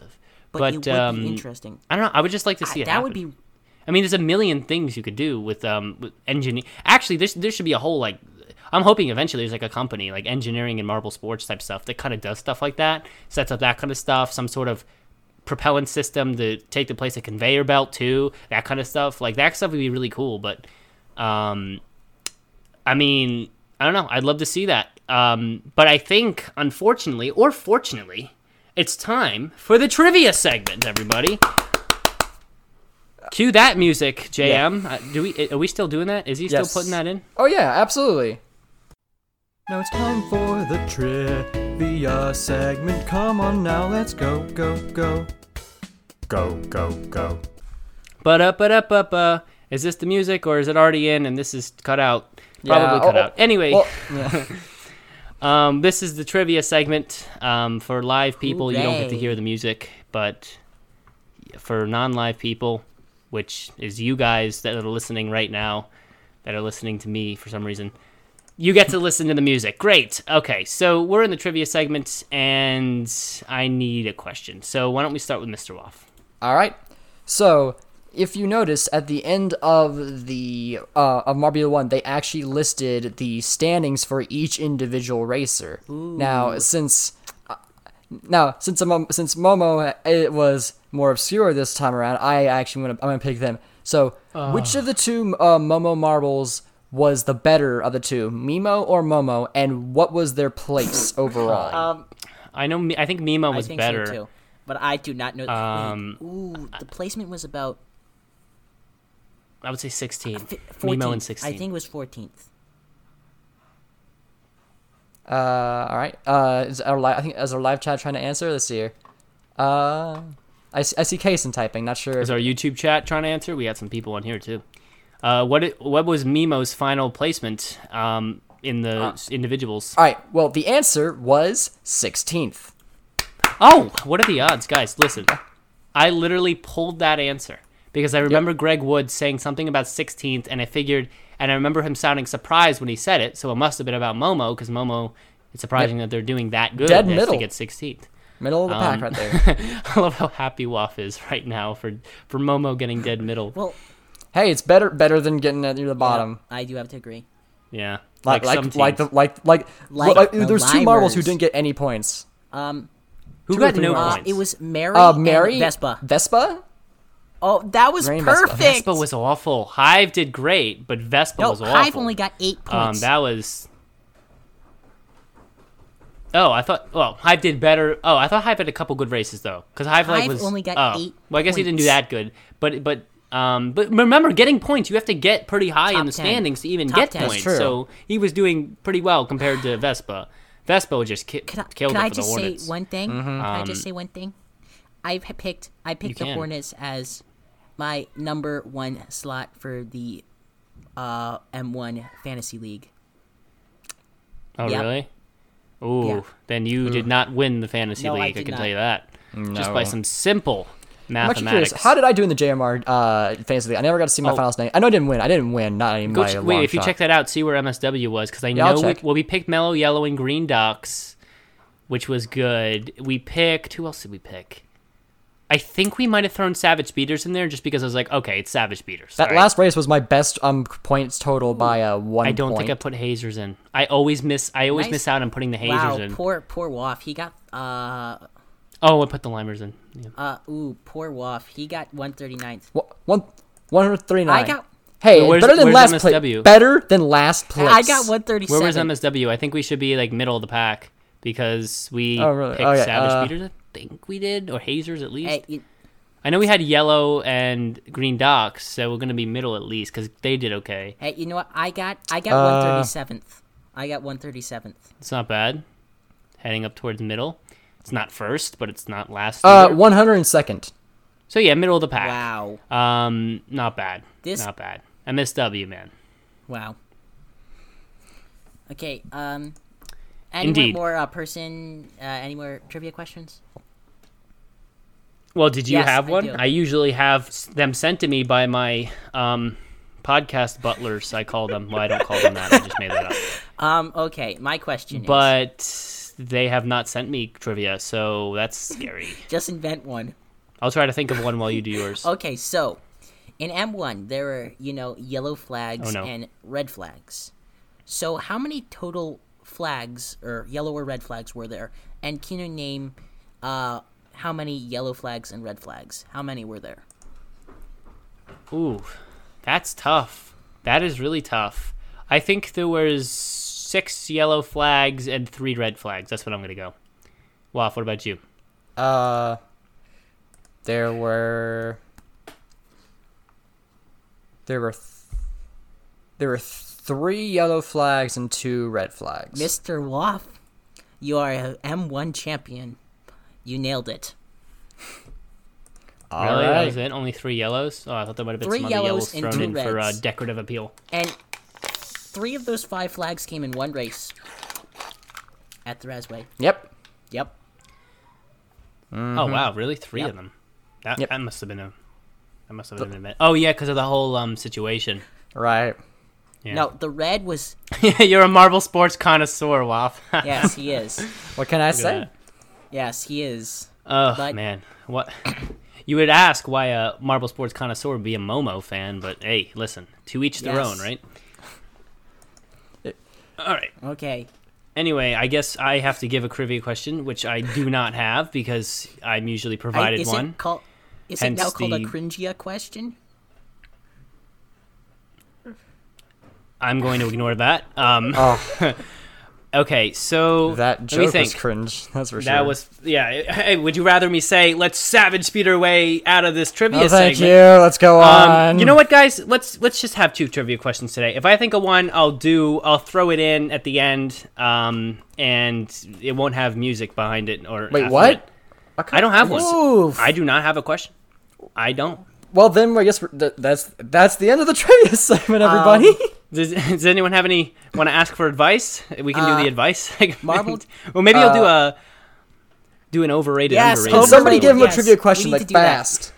But, But, um, interesting. I don't know. I would just like to I- see it. that would be I mean, there's a million things you could do with um with engineer. Actually, there's there should be a whole like. I'm hoping eventually there's like a company like engineering and marble sports type stuff that kind of does stuff like that, sets up that kind of stuff, some sort of propellant system to take the place of conveyor belt too, that kind of stuff. Like that stuff would be really cool. But, um, I mean, I don't know. I'd love to see that. Um, but I think unfortunately or fortunately, it's time for the trivia segment. Everybody. Cue that music, JM. Uh, do we? Are we still doing that? Is he Yes. still putting that in? Oh yeah, absolutely. Now it's time for the trivia segment. Come on now, let's go, go, go. Go, go, go. But up, but up, up. Uh, is this the music or is it already in and this is cut out? Probably Yeah, cut oh, out. Anyway, Well, yeah. Um, this is the trivia segment. Um, for live people, you don't get to hear the music, but for non-live people, which is you guys that are listening right now, that are listening to me for some reason, you get to listen to the music. Great. Okay, so we're in the trivia segment, and I need a question. So why don't we start with Mr. Waff? All right. So, if you notice at the end of the uh, of Marbula One, they actually listed the standings for each individual racer. Now, since uh, now since um, since Momo it was more obscure this time around, I actually gonna I'm gonna pick them. So, which of the two uh, Momo marbles was the better of the two, Mimo or Momo, and what was their place overall? um I know. I think Mimo was I was think better. so too. But I do not know. wait, Um, ooh, the placement was about I would say 16. fi- Mimo and 16. I think it was 14th. Uh, all right. Uh, is our li- I think is our live chat trying to answer? Let's see here. Uh, I, see- I see Kason typing. Not sure. Is our YouTube chat trying to answer? We had some people on here too. Uh, what it, what was Mimo's final placement um, in the Uh, individuals? All right. Well, the answer was 16th. Oh, what are the odds, guys? Listen, I literally pulled that answer because I remember Greg Woods saying something about 16th, and I figured, and I remember him sounding surprised when he said it. So it must have been about Momo because Momo. It's surprising that they're doing that good Dead middle. to get 16th. Middle of the pack Um, right there. I love how happy Waff is right now for for Momo getting dead middle. Well, hey, it's better better than getting at near the bottom. I do have to agree. Yeah. Like Like like like, the like like, Like like, the there's two marbles who didn't get any points. Um, Who got three no more. uh, points? it was Mary, Uh, and Mary Vespa. Vespa. Oh, that was Mary and Vespa. perfect. Vespa was awful. Hive did great, but Vespa no, was awful. Hive only got eight Um, points. that was. Oh, I thought. Well, Hive did better. Oh, I thought Hive had a couple good races though, because Hive, like Hive was only got oh. eight Well, I guess he didn't do that good, but but um, but remember, getting points, you have to get pretty high Top in the 10. standings to even Top get 10. Points. So he was doing pretty well compared to Vespa. Vespa just ki- Can I, killed can it I for just say one thing? Can I just Um, say one thing? I've picked I picked the can. Hornets as my number one slot for the uh, M1 Fantasy League. oh, yep. really? Ooh, Yeah. then you did not win the fantasy No, league. I, did can not. tell you that. Just by some simple I'm actually mathematics. curious. How did I do in the JMR uh, fantasy league? I never got to see my Oh. finals name. I know I didn't win. I didn't win. Not even Go by ch- a wait, long if you check that out, see where MSW was because I Yeah, know we, well we picked mellow yellow and green ducks, which was good. We picked who else did we pick? I think we might have thrown Savage Speeders in there just because I was like, okay, it's Savage Speeders. that all right. last race was my best um points total by uh, one. I don't point. think I put hazers in. I always miss. I always Nice. miss out on putting the hazers wow, in. poor poor Waff. He got uh oh, I put the limers in. Yeah. uh ooh poor Waff. He got 139th. Wha- one one hundred thirty nine. I got Hey, Where's- better than where's last place. MSW? Better than last place. I got 137. Where was MSW? I think we should be like middle of the pack because we Oh, really? picked Oh, yeah, Savage uh, Speeders. I think we did, or hazers at least. Hey, you- I know we had yellow and green ducks, so we're gonna be middle at least because they did okay. hey, you know what? I got I got Uh, 137th. I got 137th. It's not bad. Heading up towards middle. It's not first, but it's not last. uh one hundred and second. so yeah, middle of the pack. Wow. Um, not bad. This- not bad. MSW man. Wow. Okay, um any Indeed. more uh, person uh, any more trivia questions? Well, did you Yes, have one? do. I usually have them sent to me by my um podcast butlers. I call them. Well, I don't call them that. I just made that up. Um okay, my question is But they have not sent me trivia, so that's scary. just invent one. I'll try to think of one while you do yours. Okay, so in M1 there are, you know, yellow flags Oh, no. and red flags. So how many total flags or yellow or red flags were there? And can you name uh how many yellow flags and red flags? How many were there? Ooh, that's tough. That is really tough. I think there was six yellow flags and three red flags. That's what I'm gonna go. Waff, what about you? Uh, there were there were th- there were three yellow flags and two red flags. Mr. Waff, you are a M1 champion. You nailed it. All really? That right. was it? Only three yellows? Oh, I thought there might have been Three some other yellows yellows thrown two in for uh, decorative appeal. And three of those five flags came in one race at the Razzway. Yep. Yep. Oh wow, really? Three Yep. of them. That, Yep. that must have been a. That must have been an event. Oh yeah, because of the whole um situation. Right. Yeah. No, the red was Yeah, You're a Marble sports connoisseur, Waff. yes, he is. What can I Look say? That. Yes, he is. Oh But- man, what? You would ask why a Marble sports connoisseur would be a Momo fan, but hey, listen, to each their Yes. own, right? All right. Okay. Anyway, I guess I have to give a trivia question, which I do not have because I'm usually I, provided is one. it called? Is it now called a cringia question? I'm going to ignore that. Um, Oh, okay, so that joke was cringe. That's for sure. That was yeah. Hey, would you rather me say let's savage speed our way out of this trivia Oh, thank segment? you. Let's go on. Um, you know what, guys? Let's let's just have two trivia questions today. If I think of one, I'll do. I'll throw it in at the end, um, and it won't have music behind it. Or Wait, what? it. I don't have one. Oof. I do not have a question. I don't. Well, then I guess that's that's the end of the trivia segment, Um, everybody. Does, does anyone have any want to ask for advice? We can Uh, do the advice. segment. Marvel- well, maybe I'll do Uh, a do an overrated, Yes, underrated. Can overrated. somebody give him yes, a trivia question like to that. fast?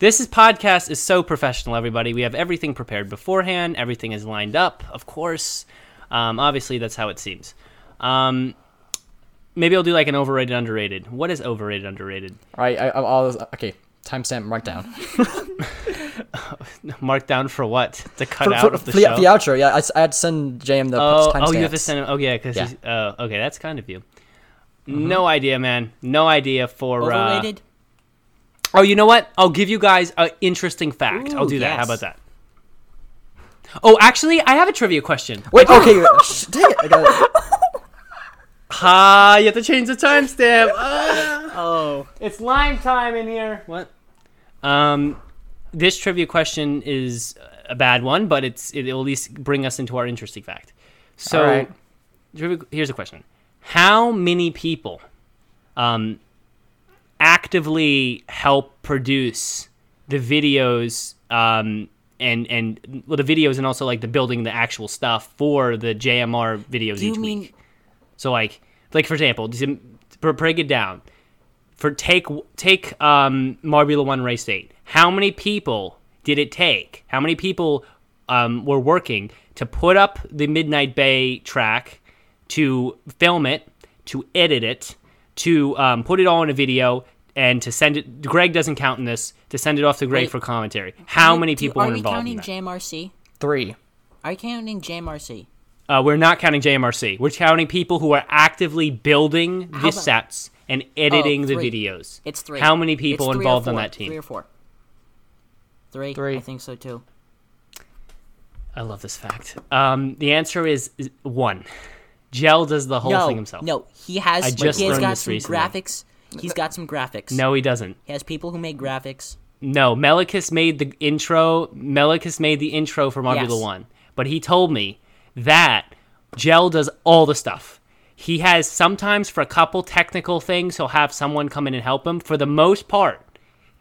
This is podcast is so professional, everybody. We have everything prepared beforehand. Everything is lined up, of course. Um, obviously, that's how it seems. Um, maybe I'll do like an overrated, underrated. What is overrated, underrated? All right, I, I'll, I'll okay. Timestamp markdown. Mark down for what? To cut For, out for, of the for show. the outro, yeah, I had to send JM the oh, timestamps. oh, you have to send him. Oh, yeah, because Yeah. he's. Oh, okay, that's kind of you. Mm-hmm. No idea, man. No idea for. Uh, oh, you know what? I'll give you guys an interesting fact. I'll Ooh, do that. How about that? Oh, actually, I have a trivia question. Wait, okay, sh- dang it, I got it. Ah, you have to change the timestamp. Ah. Oh. It's lime time in here. What? Um, this trivia question is a bad one, but it's it'll at least bring us into our interesting fact. So, All right. trivia- here's a question: How many people, um, actively help produce the videos, um, and and well, the videos and also like the building the actual stuff for the JMR videos Do you each mean week? So like, like for example, to break it down. For take take um, Marbula One Race Eight. How many people did it take? How many people um, were working to put up the Midnight Bay track, to film it, to edit it, to um, put it all in a video, and to send it? Greg doesn't count in this. To send it off to Greg Wait. for commentary. How many do- people are were we involved counting in that? JMRC? Three. Are you counting JMRC? Uh, we're not counting JMRC. We're counting people who are actively building the about- sets and editing the three. videos. It's three. How many people It's three or involved on four. that team? Three or four. Three. Three. I think so too. I love this fact. Um, the answer is is one. Jelle does the whole no, thing himself. no, he has. I just he has learned got this some recently. graphics. He's got some graphics. No, he doesn't. he has people who make graphics. No, Melicus made the intro. Melicus made the intro for Marbula Yes. One, but he told me that Jelle does all the stuff. He has sometimes for a couple technical things, he'll have someone come in and help him. For the most part,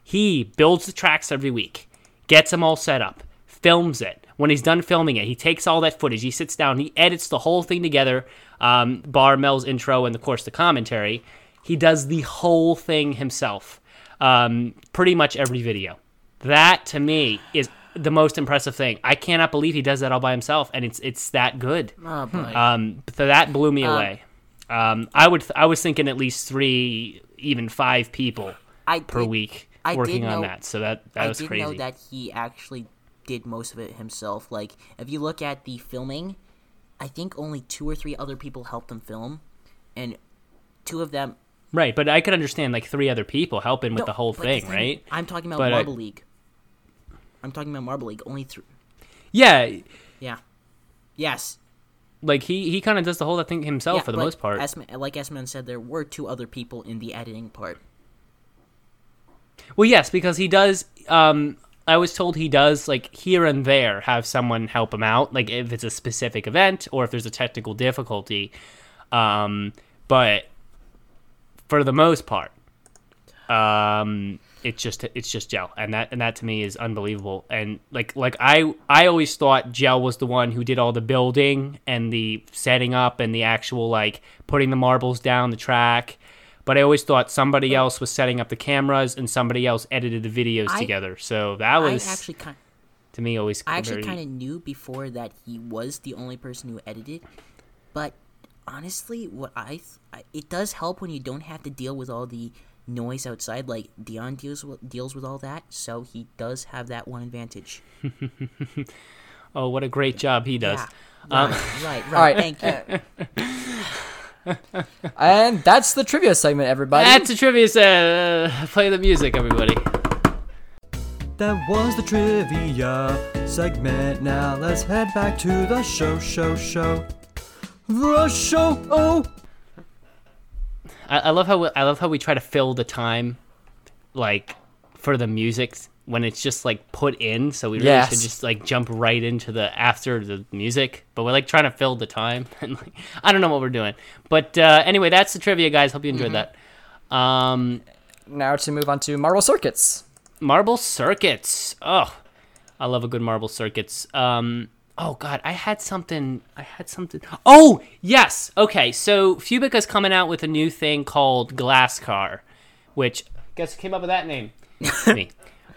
he builds the tracks every week, gets them all set up, films it. When he's done filming it, he takes all that footage, he sits down, he edits the whole thing together, um, bar Mel's intro and of course the commentary. He does the whole thing himself, um, pretty much every video. That to me is the most impressive thing. I cannot believe he does that all by himself, and it's it's that good. Oh boy. Um, so that blew me away. Um, I would I was thinking at least three, even five people I per did- week I working on know- that. So that that I was did crazy. know that he actually did most of it himself. Like, if you look at the filming, I think only two or three other people helped him film, and two of them. Right, but I could understand like three other people helping with the whole but thing, right? I'm talking about But Marble League. I'm talking about Marble League. Only three. Yeah, Yeah. Yes. like he he kind of does the whole thing himself yeah, for the most part. Esma, like Esman said, there were two other people in the editing part. Well, yes, because he does. Um, I was told he does like here and there have someone help him out, like if it's a specific event or if there's a technical difficulty. Um, but for the most part, um, it's just it's just Jelle, and that and that to me is unbelievable. And like like I I always thought Jelle was the one who did all the building and the setting up and the actual like putting the marbles down the track. But I always thought somebody else was setting up the cameras and somebody else edited the videos I- together. So that was I actually kind. to me always I actually kind of knew before that he was the only person who edited, but honestly, what I, th- I it does help when you don't have to deal with all the noise outside. Like Dion deals with deals with all that, so he does have that one advantage. oh what a great job he does. Yeah, Um, right, right, right. right. Thank you. And that's the trivia segment, everybody. That's a trivia segment. Uh, play the music, everybody. That was the trivia segment. Now let's head back to the show, show, show. The show. Oh, I, I love how we, I love how we try to fill the time, like for the music when it's just like put in. So we really Yes. should just like jump right into the after the music. But we're like trying to fill the time, and like I don't know what we're doing. But uh, anyway, that's the trivia, guys. Hope you enjoyed that. Um, now to move on to Marble Circuits. Marble circuits. Oh, I love a good marble circuits. Um, oh God, I had something. I had something. Oh yes. Okay, so Fubica's coming out with a new thing called Glass Car, which guess who came up with that name? Me.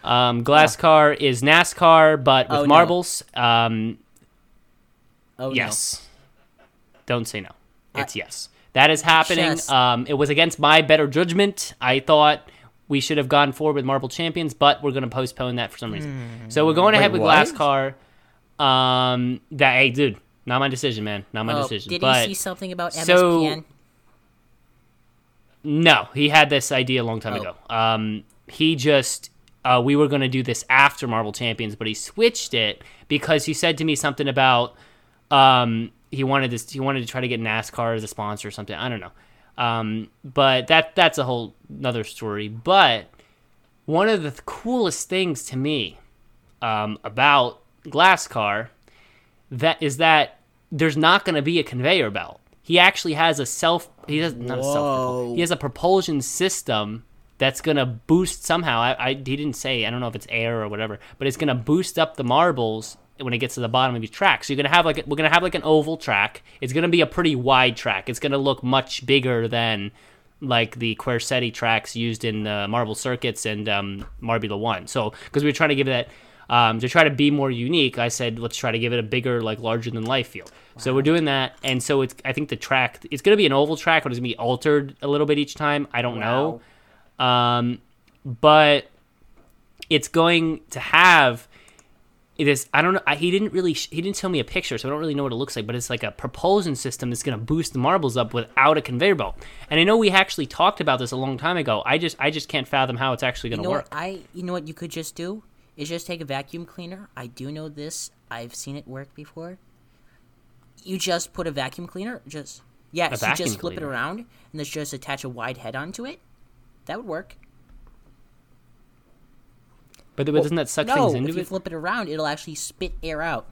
Um, Glass Car is NASCAR, but with Oh, no. marbles. Um, Oh no. yes. Don't say no. It's yes. That is happening. Um, it was against my better judgment. I thought we should have gone forward with Marble Champions, but we're going to postpone that for some reason. So we're going ahead with what? Glass Car. Um, that hey, dude, not my decision, man, not my Oh, decision. did but he see something about so- no, he had this idea a long time Oh. ago. Um, he just uh, we were going to do this after Marble Champions, but he switched it because he said to me something about um, he wanted this. He wanted to try to get NASCAR as a sponsor or something. I don't know. Um, but that that's a whole another story. But one of the th- coolest things to me um, about Glass Car that is that there's not going to be a conveyor belt. He actually has a self. He has not a self. He has a propulsion system that's going to boost somehow. I, I he didn't say. I don't know if it's air or whatever, but it's going to boost up the marbles when it gets to the bottom of your track. So you're going to have like we're going to have like an oval track. It's going to be a pretty wide track. It's going to look much bigger than like the Quercetti tracks used in the Marble Circuits and um, Marbula One. So because we were trying to give that um, to try to be more unique, I said let's try to give it a bigger, like larger than life feel. So we're doing that, and so it's I think the track it's going to be an oval track, but it's going to be altered a little bit each time. I don't know, um, but it's going to have it is i don't know I, he didn't really sh- he didn't tell me a picture so i don't really know what it looks like but it's like a propulsion system that's going to boost the marbles up without a conveyor belt. And i know we actually talked about this a long time ago. I just i just can't fathom how it's actually going You to know work. What I you know what you could just do is just take a vacuum cleaner. I do know this. I've seen it work before. You just put a vacuum cleaner, just yeah, so you just flip it around and then just attach a wide head onto it. That would work. but, but oh, doesn't that suck no, things into it? If into you it flip it around, it'll actually spit air out.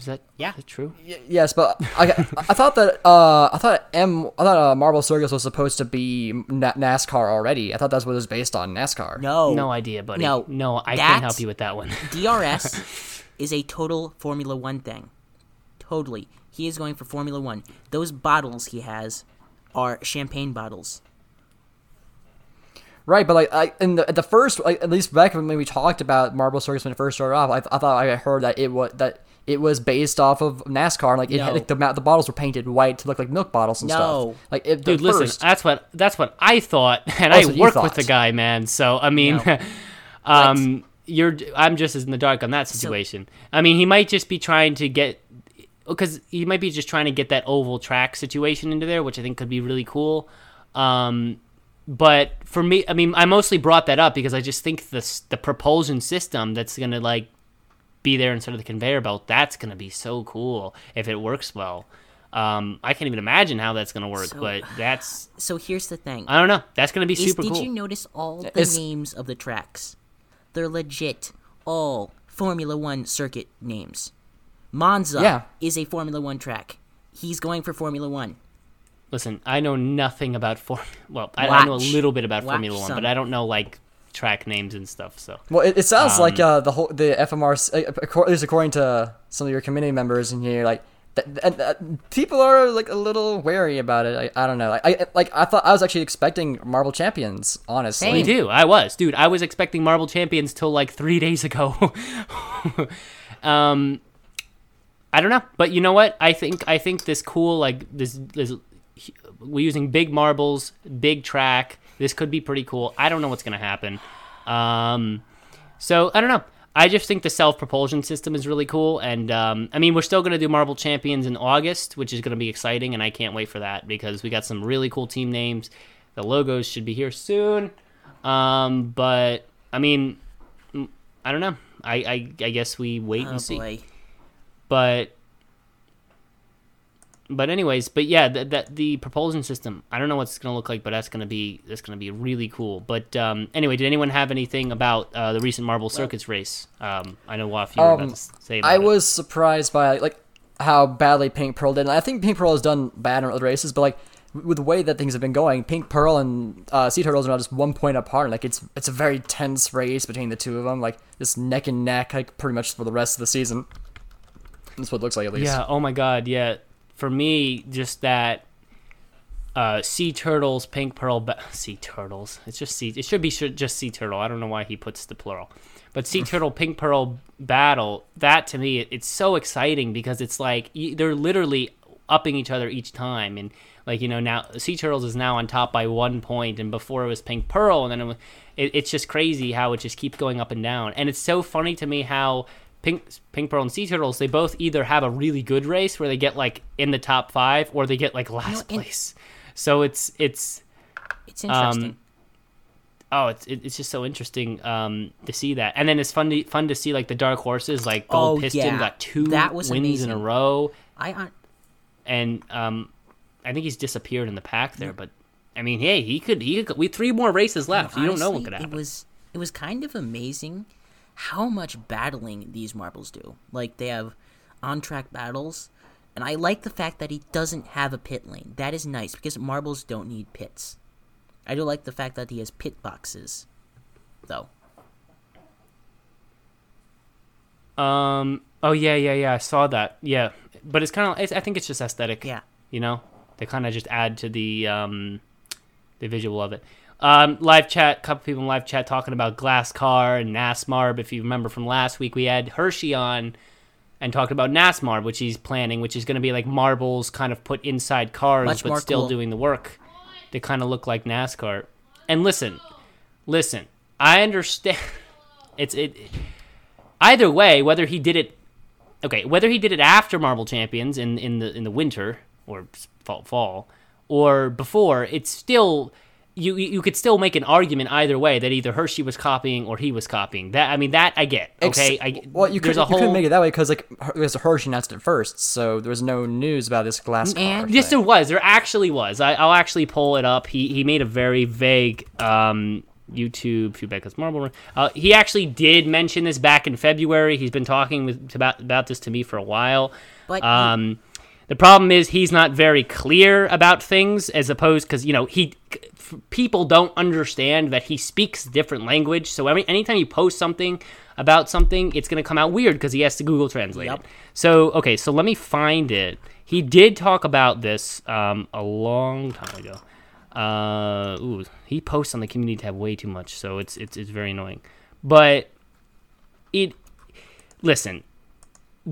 Is that Yeah. is that true Y- yes, but I, I thought that uh, I thought M I thought uh, Marble Circuits was supposed to be Na- NASCAR already. I thought that's what it was based on NASCAR. No, no idea buddy no, no i can't help you with that one DRS is a total Formula One thing. Totally, he is going for Formula One. Those bottles he has are champagne bottles. Right, but like I in the the first like at least back when we talked about Marble Circus when it first started off, I, I thought I heard that it was that it was based off of NASCAR. Like it had, like the the bottles were painted white to look like milk bottles and No. stuff. Like it, dude the listen that's what that's what i thought and That's i work with the guy man so i mean No. um you're i'm just as in the dark on that situation i mean he might just be trying to get because he might be just trying to get that oval track situation into there which i think could be really cool um but for me i mean i mostly brought that up because i just think the the propulsion system that's gonna like be there instead of the conveyor belt that's gonna be so cool if it works well um i can't even imagine how that's gonna work So- but that's So here's the thing. i don't know that's gonna be is, super did cool you notice all the It's- names of the tracks? They're legit, all Formula One circuit names. Monza Yeah. is a Formula One track. He's going for Formula One. Listen, I know nothing about form. Well, I, I know a little bit about Watch Formula One, some. but I don't know like track names and stuff. So well, it, it sounds Um, like uh, the whole the FMR, uh, at least according to some of your committee members in here, like. th- people are like a little wary about it. I, I don't know. Like I like I thought I was actually expecting Marble Champions. Honestly, me too. I was, dude. I was expecting Marble Champions till like three days ago. um, I don't know, but you know what? I think I think this cool like this this we're using big marbles, big track. This could be pretty cool. I don't know what's gonna happen. Um, so I don't know. I just think the self propulsion system is really cool, and um, I mean we're still gonna do Marble Champions in August, which is gonna be exciting, and I can't wait for that because we got some really cool team names. The logos should be here soon. Um, but I mean, mm, I don't know. I I, I guess we wait Oh and see boy. but but anyways but yeah that the, the propulsion system i don't know what it's gonna look like but that's gonna be that's gonna be really cool but um anyway did anyone have anything about uh, the recent marble circuits race um i know Waff, you were about Um, to say about I it. was surprised by like how badly Pink Pearl did. And I think Pink Pearl has done bad in other races, but like with the way that things have been going, Pink Pearl and uh, Sea Turtles are now just one point apart. Like it's it's a very tense race between the two of them, like just neck and neck, like pretty much for the rest of the season. That's what it looks like at least. yeah oh my god yeah for me just that uh sea turtles pink pearl ba- sea turtles. It's just sea it should be sh- just sea turtle. I don't know why he puts the plural. But sea turtle pink pearl battle that to me it, it's so exciting because it's like they're literally upping each other each time. And Like you know now, Sea Turtles is now on top by one point, and before it was Pink Pearl, and then it, was- it, it's just crazy how it just keeps going up and down. And it's so funny to me how Pink Pink Pearl and Sea Turtles they both either have a really good race where they get like in the top five, or they get like last and- place. So it's it's It's interesting. Um, oh it's it, it's just so interesting um to see that and then it's fun to fun to see like the dark horses like gold Oh, piston yeah. got two That was wins in a row I uh, and um i think he's disappeared in the pack there but i mean hey he could he could we three more races left you don't know what could happen It was it was kind of amazing how much battling these marbles do. Like they have on track battles, and I like the fact that he doesn't have a pit lane. That is nice because marbles don't need pits. I do like the fact that he has pit boxes, though. um oh yeah yeah yeah i saw that yeah but it's kind of i think it's just aesthetic Yeah. you know they kind of just add to the um the visual of it um live chat couple people in live chat talking about glass car and nasmar if you remember from last week we had hershey on and talked about nasmar which he's planning which is going to be like marbles kind of put inside cars Much but still cool. doing the work they kind of look like nascar and listen listen i understand it's it either way whether he did it okay, whether he did it after Marble Champions in in the in the winter or fall fall or before, it's still you you you could still make an argument either way that either Hershey was copying or he was copying. That I mean that I get. Ex- Okay, I well, you, could, there's you whole couldn't make it that way because like Her- there's a Hershey announced it first, so there was no news about this glass Man. car. Yes, thing. there was. There actually was. I, I'll actually pull it up. He he made a very vague um, YouTube feedback as Marble. Run. Uh, he actually did mention this back in February. He's been talking with, about about this to me for a while. But Um, the problem is he's not very clear about things, as opposed because you know he f- people don't understand that he speaks different language. So every anytime you post something about something, it's gonna come out weird because he has to Google Translate Yep. it. So okay, so let me find it. He did talk about this um, a long time ago. Uh, ooh, he posts on the community tab way too much, so it's it's it's very annoying. But it listen,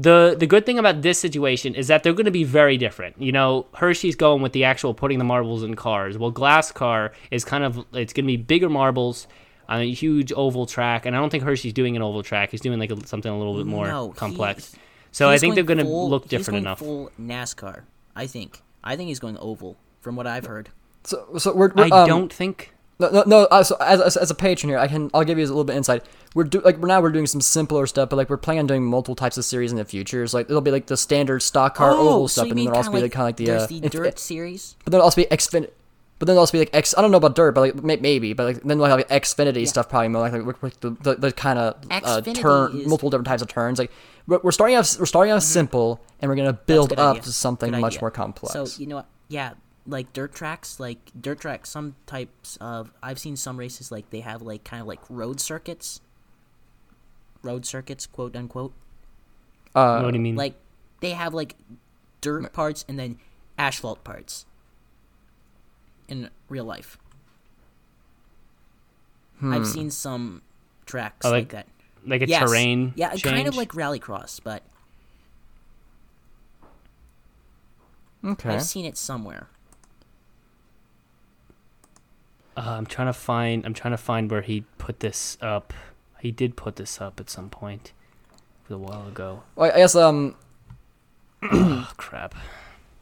the the good thing about this situation is that they're going to be very different. You know, Hershey's going with the actual putting the marbles in cars. Well, Glass Car is kind of it's going to be bigger marbles on a huge oval track, and I don't think Hershey's doing an oval track. He's doing like a, something a little bit more No, complex. he- So I he's think they're going to full- look he's different going enough. Full NASCAR, I think. I think he's going oval, from what I've heard. So, so we're, we're I um, don't think. No, no, no uh, so as, as, as a patron here, I can I'll give you a little bit insight. We're do like we're now we're doing some simpler stuff, but like we're planning on doing multiple types of series in the future. So like it'll be like the standard stock car oval Oh, so stuff, and then there'll also be like kind of like the there's uh, the inf- dirt series? but then also be Xfin, but then also be like X. I don't know about dirt, but like may- maybe, but like then we'll have like Xfinity stuff probably more like, like, like the, the, the kind of uh, turn is- multiple different types of turns. Like we're, we're starting off we're starting off simple, and we're gonna build up idea. to something Good much idea. more complex. So you know what? Yeah, like dirt tracks, like dirt tracks. Some types of I've seen some races like they have like kind of like road circuits. Road circuits, quote unquote. uh, what do you mean? Like they have like dirt parts and then asphalt parts. In real life, I've seen some tracks Oh, like, like that. like a Yes. terrain Yeah, change? kind of like rallycross, but okay. I've seen it somewhere. Uh, I'm trying to find. I'm trying to find where he put this up. He did put this up at some point, a while ago. Well, I guess um Oh crap!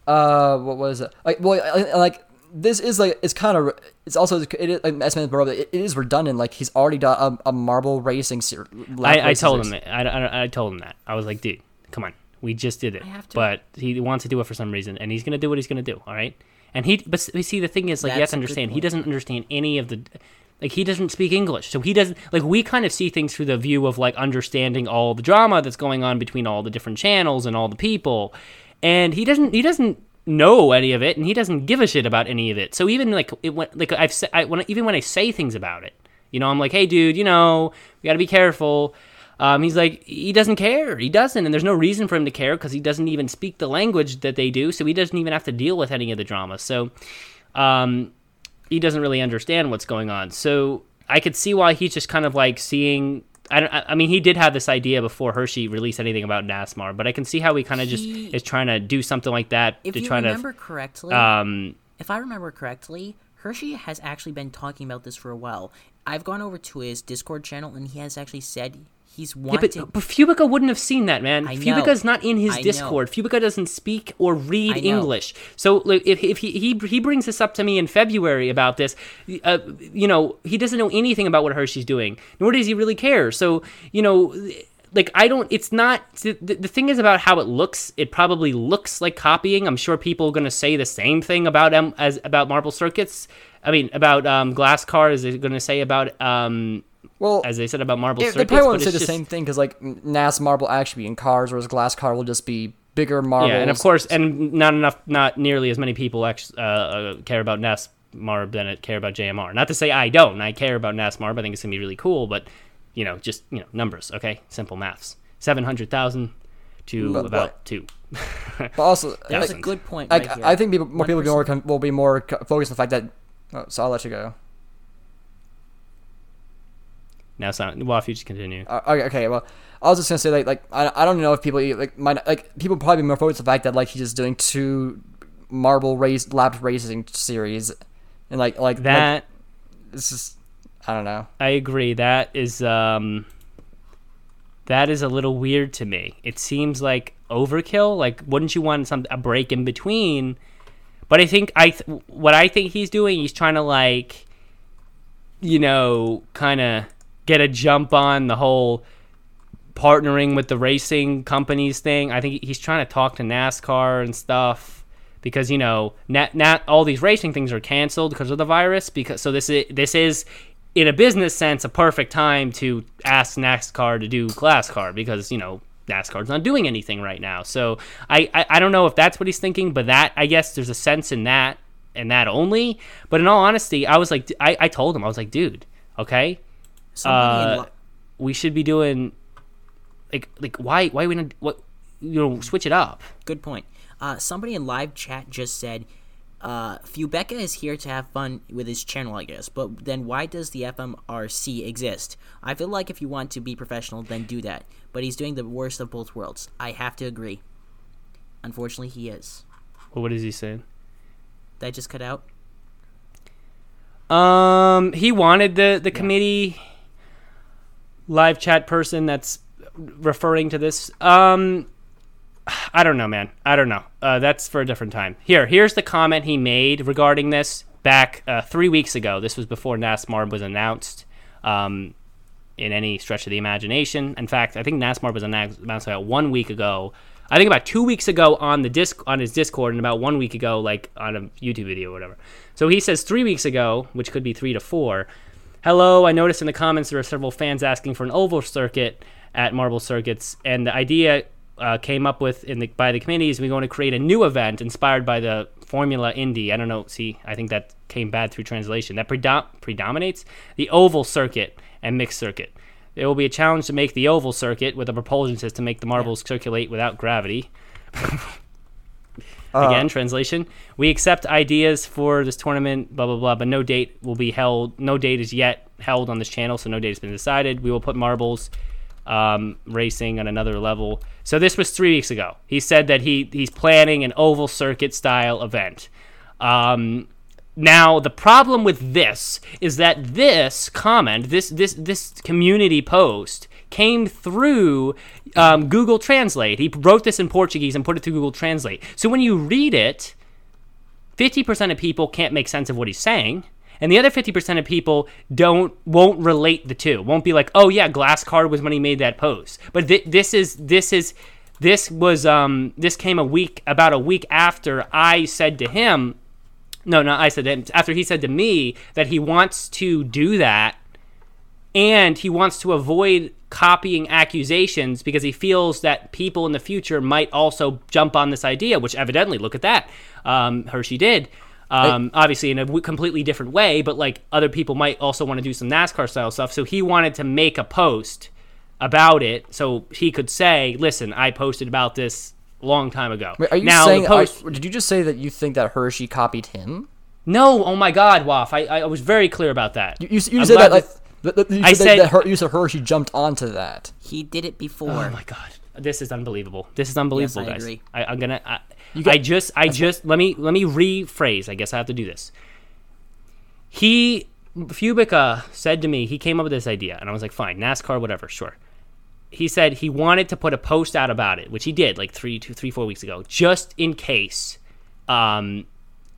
uh what was it like well I- I- like this is like it's kind of it's also it is like Estimated Borough, it, it is redundant like he's already done a, a marble racing ser- lap I, I told him. That. I, I, I told him that. I was like, dude, come on, we just did it. I have to- But he wants to do it for some reason, and he's gonna do what he's gonna do. All right. And he, but see, the thing is, like, you have to understand, he doesn't understand any of the, like, he doesn't speak English, so he doesn't like. We kind of see things through the view of like understanding all the drama that's going on between all the different channels and all the people, and he doesn't. He doesn't know any of it, and he doesn't give a shit about any of it. So even like it went like I've said, I, when even when I say things about it, you know, I'm like, hey, dude, you know, we got to be careful. Um, he's like, he doesn't care. He doesn't, and there's no reason for him to care because he doesn't even speak the language that they do, so he doesn't even have to deal with any of the drama. So, um, he doesn't really understand what's going on. So I could see why he's just kind of like seeing. I don't. I mean, he did have this idea before Hershey released anything about NASMAR, but I can see how he kind of just is trying to do something like that If to you try remember to correctly, um, if I remember correctly, Hershey has actually been talking about this for a while. I've gone over to his Discord channel and he has actually said he's Yeah, wanting. but, but Fubica wouldn't have seen that, man. I know. Not in his I know. Discord. Fubica doesn't speak or read English. So like, if, if he, he he brings this up to me in February about this, uh, you know, he doesn't know anything about what Hershey's doing, nor does he really care. So you know. Like I don't. It's not. The, the thing is about how it looks. It probably looks like copying. I'm sure people are going to say the same thing about M as about Marble Circuits. I mean, about um, Glass Car. Is going to say about um, Well, as they said about Marble they, Circuits? they probably but won't say the just- same thing because like NAS marble actually be in cars, whereas glass car will just be bigger marble. Yeah, and of course, and not enough, not nearly as many people actually uh, uh, care about NASMAR than it care about JMR. Not to say I don't. I care about NASMAR, but I think it's gonna be really cool. But you know, just you know, numbers. Okay, simple maths. Seven hundred thousand to But about what? two. but also that's was a good point. like, right here. I think people, more people will be more 1%. con- will be more focused on the fact that. Oh, so I'll let you go. Now, it's not. Well, if you just continue. Uh, okay, okay, well, I was just gonna say like like I, I don't know if people like might like people probably be more focused on the fact that like he's just doing two marble race lap racing series, and like like that like, it's just I don't know. I agree. That is um that is a little weird to me. It seems like overkill. Like wouldn't you want some a break in between? But I think I th- what I think he's doing, he's trying to like you know, kind of get a jump on the whole partnering with the racing companies thing. I think he's trying to talk to NASCAR and stuff because you know, not not all these racing things are canceled because of the virus. Because so this is this is in a business sense a perfect time to ask NASCAR to do Glass Car because you know. NASCAR's not doing anything right now, so I, I I don't know if that's what he's thinking, but that I guess there's a sense in that and that only. But in all honesty, I was like, I, I told him, I was like, dude, okay, uh, li- we should be doing like like why why we not what you know switch it up. Good point. Uh, somebody in live chat just said, uh, Fubica is here to have fun with his channel, I guess. But then why does the FMRC exist? I feel like if you want to be professional, then do that. But he's doing the worst of both worlds. I have to agree. Unfortunately, he is. Well, what is he saying? That just cut out? Um, he wanted the the committee live chat person that's referring to this. Um, I don't know, man. I don't know. Uh, that's for a different time. Here, here's the comment he made regarding this back uh, three weeks ago. This was before NASMAR was announced. Um, in any stretch of the imagination. In fact, I think NASMAR was announced about one week ago. I think about two weeks ago on the disc on his Discord, and about one week ago, like on a YouTube video or whatever. So he says three weeks ago, which could be three to four. Hello, I noticed in the comments there are several fans asking for an oval circuit at Marble Circuits, and the idea uh, came up with in the by the committee is we're going to create a new event inspired by the Formula Indy. I don't know. See, I think that came bad through translation. That predom- predominates the oval circuit and mixed circuit. There will be a challenge to make the oval circuit with a propulsion system to make the marbles circulate without gravity. Again, translation. We accept ideas for this tournament, blah blah blah, but no date will be held. No date is yet held on this channel, so no date has been decided. We will put marbles um, racing on another level. So this was three weeks ago. He said that he he's planning an oval circuit style event. Um, now the problem with this is that this comment, this this this community post, came through um, Google Translate. He wrote this in Portuguese and put it through Google Translate. So when you read it, fifty percent of people can't make sense of what he's saying, and the other fifty percent of people don't won't relate the two. Won't be like, oh yeah, Glass Car was when he made that post. But th- this is this is this was um this came a week about a week after I said to him no, no, I said to him after he said to me that he wants to do that and he wants to avoid copying accusations because he feels that people in the future might also jump on this idea, which evidently, look at that, um, Hershey did. Um, obviously, in a w- completely different way, but like other people might also want to do some NASCAR style stuff. So he wanted to make a post about it so he could say, "Listen, I posted about this a long time ago." Wait, are you now, saying? post- are- did you just say that you think that Hershey copied him? no, oh my God, Waff, I, I was very clear about that. You, you, you said that like. That- th- th- you I said, said- that Her- you said Hershey jumped onto that. He did it before. Oh my god, this is unbelievable. This is unbelievable, Yes, I guys. agree. I, I'm gonna. I, got- I just, I just let me let me rephrase. I guess I have to do this. He Fubica said to me, he came up with this idea, and I was like, fine, NASCAR, whatever, sure. He said he wanted to put a post out about it, which he did like three, two, three, four weeks ago, just in case um,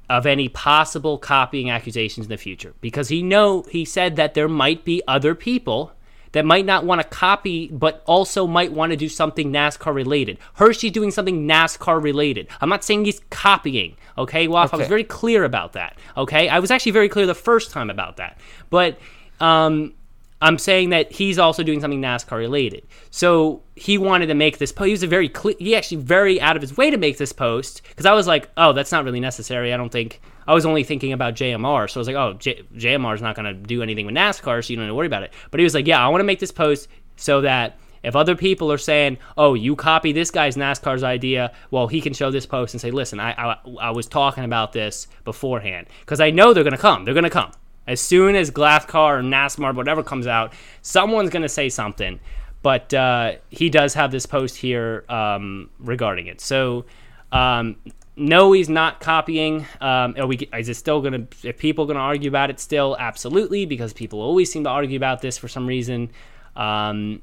of any possible copying accusations in the future, because he know he said that there might be other people that might not want to copy, but also might want to do something NASCAR related. Hershey's doing something NASCAR related. I'm not saying he's copying. Okay, Waff, I was very clear about that. Okay, I was actually very clear the first time about that, but um, I'm saying that he's also doing something NASCAR related. So he wanted to make this post. He was a very he actually very out of his way to make this post because I was like, oh, that's not really necessary. I don't think. I was only thinking about JMR, so I was like, oh, J- JMR is not going to do anything with NASCAR, so you don't have to worry about it. But he was like, yeah, I want to make this post so that if other people are saying, "Oh, you copy this guy's NASCAR's idea," well, he can show this post and say, "Listen, I I, I was talking about this beforehand because I know they're gonna come. They're gonna come as soon as Glasscar or NASMAR, whatever comes out. Someone's gonna say something." But uh, he does have this post here um, regarding it. So. Um, no, he's not copying. Um, are we? Is it still gonna? Are people gonna argue about it still? Absolutely, because people always seem to argue about this for some reason. Um,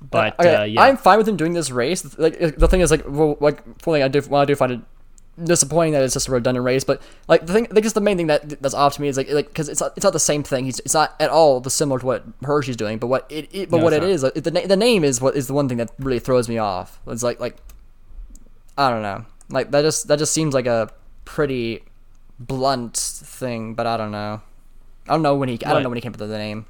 but Okay, uh, yeah, I'm fine with him doing this race. Like the thing is, like, well, like, one thing I do, well, I do find it disappointing that it's just a redundant race. But like the thing, I think just the main thing that that's off to me is like, like because it's not, it's not the same thing. He's, it's not at all the similar to what Hershey's doing. But what it, it but No, what it not. is, the na- the name is what is the one thing that really throws me off. It's like like I don't know, like that just that just seems like a pretty blunt thing. But I don't know. I don't know when he. I don't know when he came up with the name.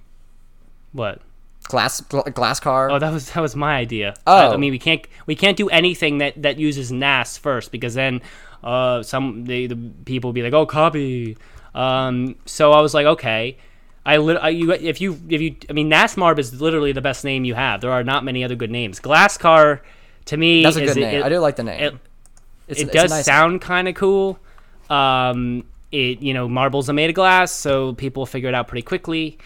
what? Glass glass car. Oh, that was that was my idea. Oh. I, I mean, we can't we can't do anything that that uses NAS first because then uh, some the, the people will be like, oh, copy. Um, so I was like, okay. I, lit- I you if you if you I mean NASMARB is literally the best name you have. There are not many other good names. Glasscar, to me, That's a is good it- name. it- I do like the name. it- It's- it does nice- sound kind of cool. Um, it you know marbles are made of glass, so people figure it out pretty quickly.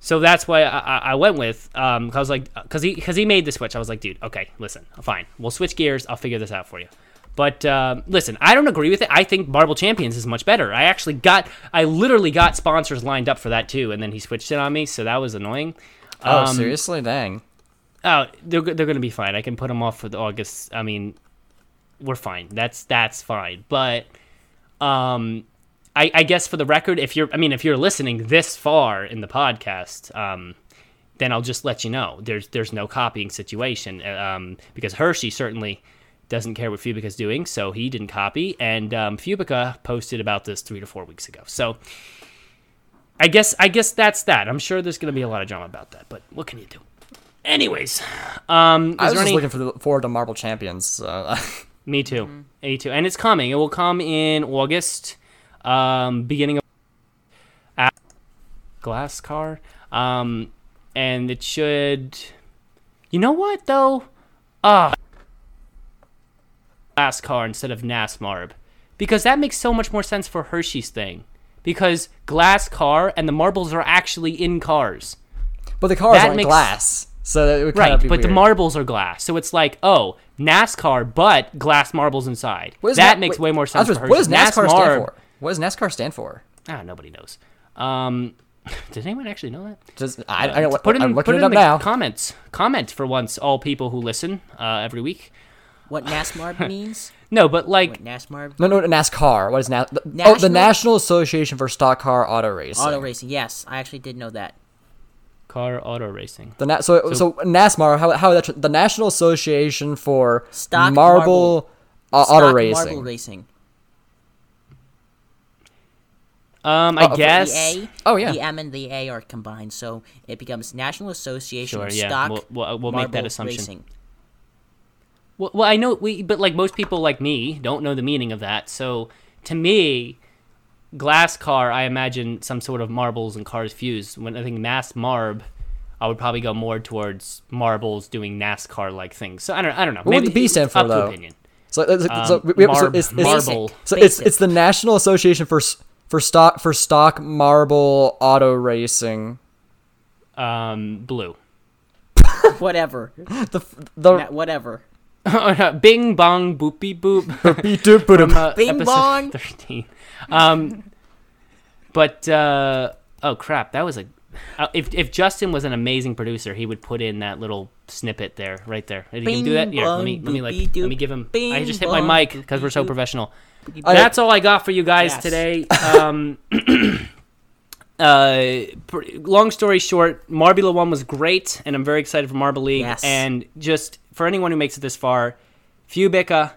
So that's why I, I- went with um, 'cause I was like because he because he made the switch. I was like, dude, okay, listen, fine, we'll switch gears. I'll figure this out for you. But um listen, I don't agree with it. I think Marble Champions is much better. I actually got, I literally got sponsors lined up for that too, and then he switched it on me, so that was annoying. Oh, Um, seriously? Dang. Oh, they're they're gonna be fine. I can put them off for the August. I mean, we're fine. That's that's fine. But um, I I guess for the record, if you're I mean if you're listening this far in the podcast, um, then I'll just let you know there's there's no copying situation. Um, because Hershey certainly doesn't care what Fubica's doing, so he didn't copy. And um, Fubica posted about this three to four weeks ago. So. I guess I guess that's that. I'm sure there's going to be a lot of drama about that, but what can you do? Anyways, um, I was just any? looking for the, forward to Marble Champions. So. Me too. Me too. And it's coming. It will come in August, um, beginning of Glass Car. Um, and it should. You know what though? Ah, Glass Glass car instead of NASMARB, because that makes so much more sense for Hershey's thing. Because Glass Car and the marbles are actually in cars. but the cars That aren't makes- glass, so it would kind Right, of be but the marbles are glass, so it's like, oh, NASCAR, but glass marbles inside. What does that Na- makes wait, way more sense. was- for what does. NASCAR stand for? What does NASCAR stand for? Ah, nobody knows. Um, does anyone actually know that? Just I, I, I, put it in, put it in the now. comments. Comment for once, all people who listen uh, every week. What NASMARB means? No, but like, What NASMARB? No, no, NASCAR. What is NAS? the- Oh, the National- National Association for Stock Car Auto Racing. Auto racing. Yes, I actually did know that. car auto racing. The na- so, so NASMAR. How how that tr- the National Association for Stock Marble, uh, Auto and Racing. Marble racing. Um, I for guess. The A, Oh, yeah. the M and the A are combined, so it becomes National Association Sure, of yeah, Stock we'll- we'll- we'll make that Marble assumption. Racing. Well, well, I know we, but like most people like me don't know the meaning of that. So to me, glass car, I imagine some sort of marbles and cars fused. When I think mass marb, I would probably go more towards marbles doing NASCAR like things. So I don't, I don't know. What would the B stand for, up to though? opinion. So, it's- it's- so Um, we, we have, so marb- it's, it's, marble. So it's it's the National Association for for stock for stock marble auto racing. Um, blue. Whatever. The the Na- whatever. Bing bong boopy boop. Beep, doop, boop, from, uh, Bing bong. 13. Um, but uh, oh crap, that was a. Uh, if if Justin was an amazing producer, he would put in that little snippet there, right there. Did he Bing do that? Here, let me bong, let me like boopy doop. let me give him. I just hit my mic because we're so professional. That's all I got for you guys Yes. today. Um, uh, pr- long story short, Marbula One was great, and I'm very excited for Marble League. Yes. And just for anyone who makes it this far, Fubica,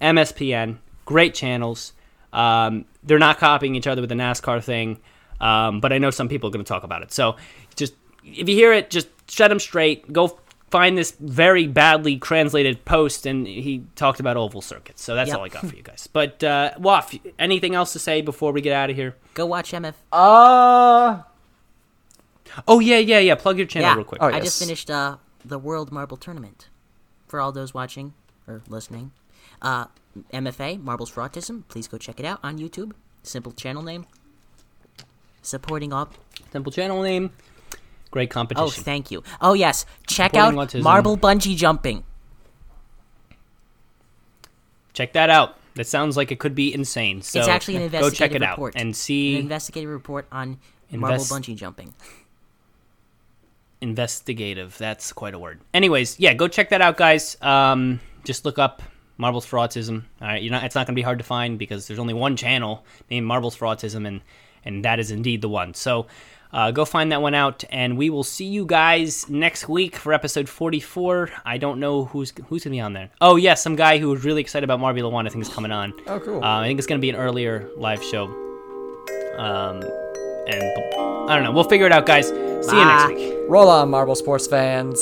MSPN, great channels. Um, they're not copying each other with the NASCAR thing, um, but I know some people are going to talk about it. So just if you hear it, just shut them straight. Go find this very badly translated post, and he talked about oval circuits. So that's Yep. all I got for you guys. But uh, Waff, anything else to say before we get out of here? Go watch MF. Uh, Oh yeah, yeah, yeah. Plug your channel yeah, real quick. Oh, yes. I just finished uh, the World Marble Tournament. For all those watching or listening, uh, MFA Marbles for Autism. Please go check it out on YouTube. Simple channel name. Supporting all. Simple channel name. Great competition. Oh, thank you. Oh yes, check out autism. Marble Bungee Jumping. check that out. That sounds like it could be insane. So it's actually an go check it report. out and see An investigative report on marble bungee jumping. investigative. That's quite a word. Anyways, yeah, go check that out, guys. Um, just look up Marbles for Autism. All right, you're not. It's not going to be hard to find because there's only one channel named Marbles for Autism, and and that is indeed the one. So. Uh, go find that one out, and we will see you guys next week for episode 44. I don't know who's who's gonna be on there. Oh yeah, some guy who was really excited about Marbula One. I think is coming on. Oh, cool. Uh, I think it's gonna be an earlier live show. Um, and I don't know. We'll figure it out, guys. See you next week. roll on, Marble sports fans.